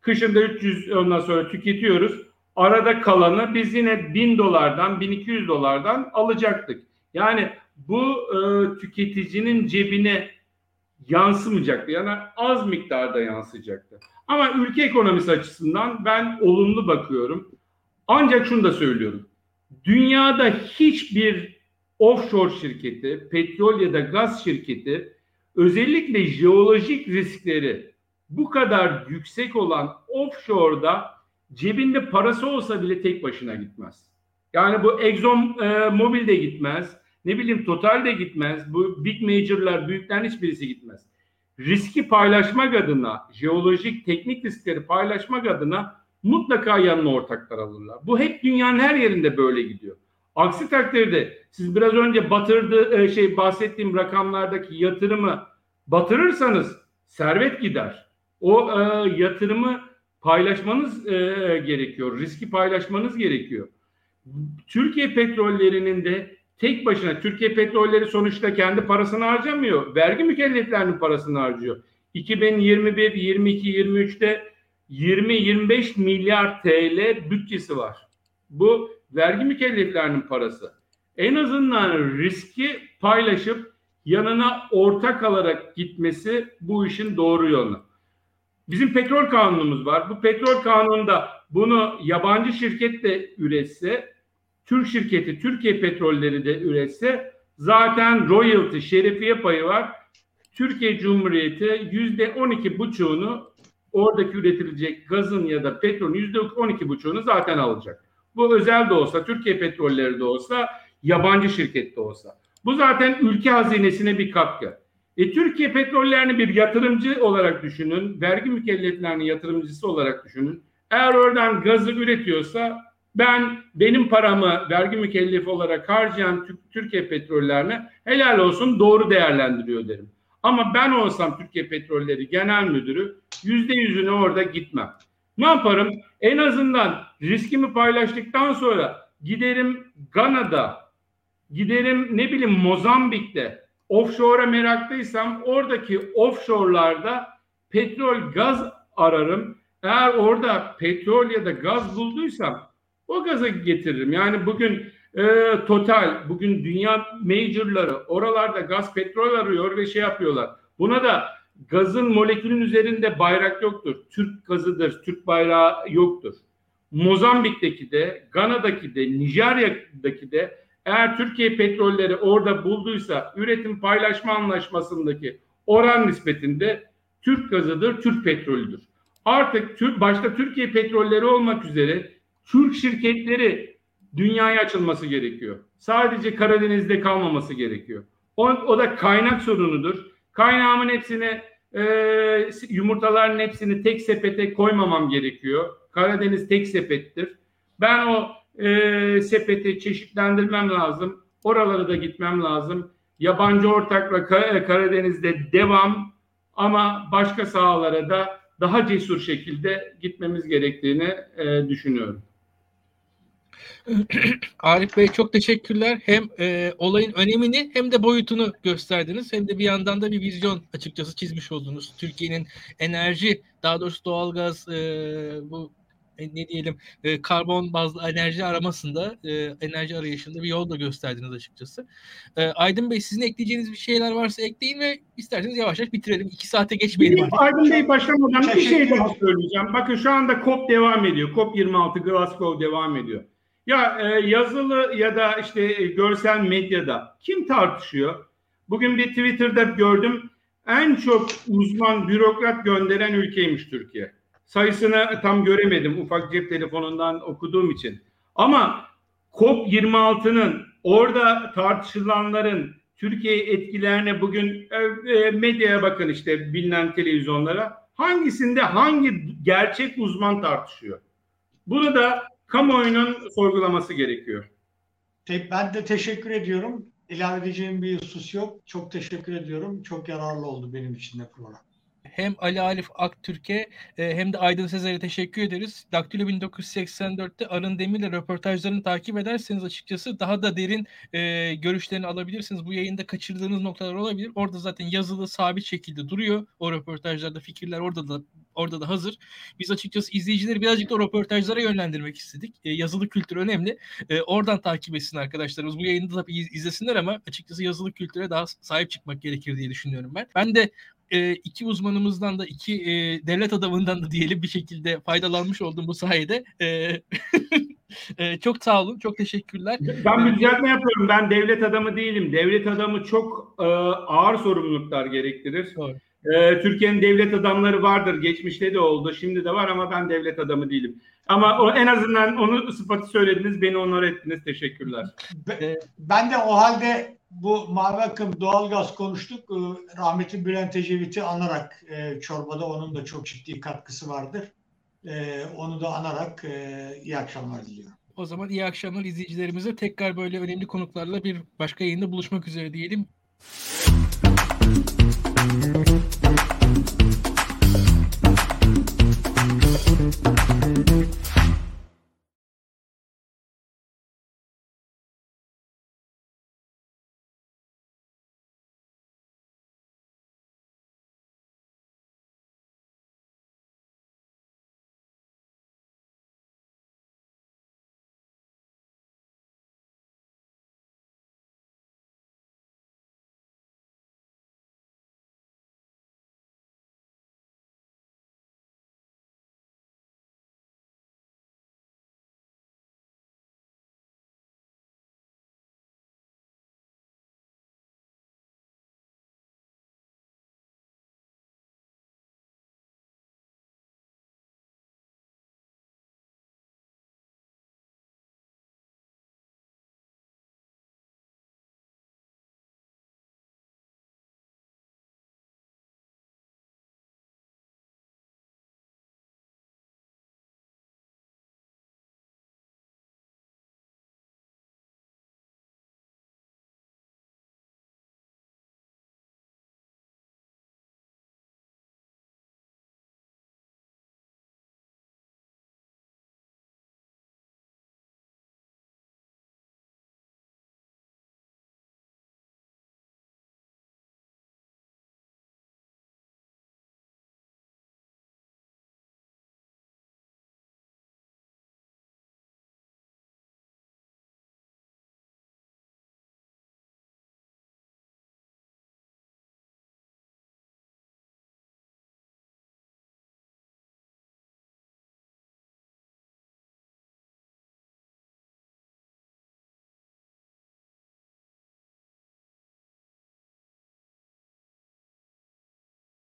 Kışında 300 ondan sonra tüketiyoruz. Arada kalanı biz yine 1000 dolardan, 1200 dolardan alacaktık. Yani bu e, tüketicinin cebine yansımayacaktı. Yani az miktarda yansıyacaktı. Ama ülke ekonomisi açısından ben olumlu bakıyorum. Ancak şunu da söylüyorum. Dünyada hiçbir offshore şirketi, petrol ya da gaz şirketi özellikle jeolojik riskleri bu kadar yüksek olan offshore'da cebinde parası olsa bile tek başına gitmez. Yani bu Exxon e, Mobil de gitmez. Ne bileyim Total de gitmez. Bu big major'lar, büyüklerin hiçbirisi gitmez. Riski paylaşmak adına, jeolojik teknik riskleri paylaşmak adına mutlaka yanına ortaklar alırlar. Bu hep dünyanın her yerinde böyle gidiyor. Aksi takdirde siz biraz önce batırdı e, şey bahsettiğim rakamlardaki yatırımı batırırsanız servet gider. O e, yatırımı paylaşmanız e, gerekiyor. Riski paylaşmanız gerekiyor. Türkiye petrollerinin de tek başına Türkiye petrolleri sonuçta kendi parasını harcamıyor. Vergi mükelleflerinin parasını harcıyor. 2021, 22, 23'te 20-25 milyar TL bütçesi var. Bu vergi mükelleflerinin parası. En azından riski paylaşıp yanına ortak alarak gitmesi bu işin doğru yolu. Bizim petrol kanunumuz var. Bu petrol kanununda bunu yabancı şirket de üretse, Türk şirketi, Türkiye petrolleri de üretse zaten royalty, şerefiye payı var. Türkiye Cumhuriyeti yüzde on iki buçuğunu oradaki üretilecek gazın ya da petrolün yüzde on iki buçuğunu zaten alacak. Bu özel de olsa, Türkiye petrolleri de olsa, yabancı şirket de olsa. Bu zaten ülke hazinesine bir katkı. E, Türkiye petrollerini bir yatırımcı olarak düşünün, vergi mükelleflerinin yatırımcısı olarak düşünün. Eğer oradan gazı üretiyorsa ben benim paramı vergi mükellefi olarak harcayan Türkiye petrollerine helal olsun doğru değerlendiriyor derim. Ama ben olsam Türkiye Petrolleri Genel Müdürü yüzde yüzüne orada gitmem. Ne yaparım? En azından riskimi paylaştıktan sonra giderim Gana'da, giderim ne bileyim Mozambik'te, offshore'a meraklıysam oradaki offshore'larda petrol, gaz ararım. Eğer orada petrol ya da gaz bulduysam o gazı getiririm. Yani bugün e, Total, bugün dünya majorları oralarda gaz petrol arıyor ve şey yapıyorlar. Buna da gazın molekülün üzerinde bayrak yoktur. Türk gazıdır, Türk bayrağı yoktur. Mozambik'teki de, Gana'daki de, Nijerya'daki de eğer Türkiye petrolleri orada bulduysa üretim paylaşma anlaşmasındaki oran nispetinde Türk gazıdır, Türk petrolüdür. Artık başta Türkiye petrolleri olmak üzere Türk şirketleri dünyaya açılması gerekiyor. Sadece Karadeniz'de kalmaması gerekiyor. O, o da kaynak sorunudur. Kaynağımın hepsini e, yumurtaların hepsini tek sepete koymamam gerekiyor. Karadeniz tek sepettir. Ben o e, sepeti çeşitlendirmem lazım. Oralara da gitmem lazım. Yabancı ortakla Karadeniz'de devam ama başka sahalara da daha cesur şekilde gitmemiz gerektiğini e, düşünüyorum. Arif Bey çok teşekkürler. Hem e, olayın önemini hem de boyutunu gösterdiniz. Hem de bir yandan da bir vizyon açıkçası çizmiş oldunuz. Türkiye'nin enerji, daha doğrusu doğalgaz e, bu e, ne diyelim e, karbon bazlı enerji aramasında e, enerji arayışında bir yol da gösterdiniz açıkçası. E, Aydın Bey sizin ekleyeceğiniz bir şeyler varsa ekleyin ve isterseniz yavaş yavaş bitirelim. İki saate geçmeyelim. Benim Aydın Bey başlamadan bir şey daha söyleyeceğim. Bakın şu anda COP devam ediyor. COP 26 Glasgow devam ediyor. Ya e, yazılı ya da işte e, görsel medyada kim tartışıyor? Bugün bir Twitter'da gördüm. En çok uzman bürokrat gönderen ülkeymiş Türkiye. Sayısını tam göremedim ufak cep telefonundan okuduğum için. Ama COP26'nın orada tartışılanların Türkiye etkilerine bugün e, e, medyaya bakın işte bilinen televizyonlara. Hangisinde hangi gerçek uzman tartışıyor? Bunu da kamuoyunun sorgulaması gerekiyor. Ben de teşekkür ediyorum. İlave edeceğim bir husus yok. Çok teşekkür ediyorum. Çok yararlı oldu benim için de program hem Ali Alif Aktürk'e e, hem de Aydın Sezer'e teşekkür ederiz. Daktilo 1984'te Arın Demir'le röportajlarını takip ederseniz açıkçası daha da derin e, görüşlerini alabilirsiniz. Bu yayında kaçırdığınız noktalar olabilir. Orada zaten yazılı sabit şekilde duruyor. O röportajlarda fikirler orada da orada da hazır. Biz açıkçası izleyicileri birazcık da röportajlara yönlendirmek istedik. E, yazılı kültür önemli. E, oradan takip etsin arkadaşlarımız. Bu yayını da tabii izlesinler ama açıkçası yazılı kültüre daha sahip çıkmak gerekir diye düşünüyorum ben. Ben de e, iki uzmanımızdan da iki e, devlet adamından da diyelim bir şekilde faydalanmış oldum bu sayede. E, e, çok sağ olun, çok teşekkürler. Ben bir düzeltme yapıyorum. Ben devlet adamı değilim. Devlet adamı çok e, ağır sorumluluklar gerektirir. Doğru. E, Türkiye'nin devlet adamları vardır. Geçmişte de oldu, şimdi de var ama ben devlet adamı değilim. Ama o en azından onu sıfatı söylediniz, beni onur ettiniz. Teşekkürler. Ben de o halde bu mavi akım doğalgaz konuştuk. Ee, rahmetli Bülent Ecevit'i anarak e, çorbada onun da çok ciddi katkısı vardır. E, onu da anarak e, iyi akşamlar diliyorum. O zaman iyi akşamlar izleyicilerimize. Tekrar böyle önemli konuklarla bir başka yayında buluşmak üzere diyelim. Thank you.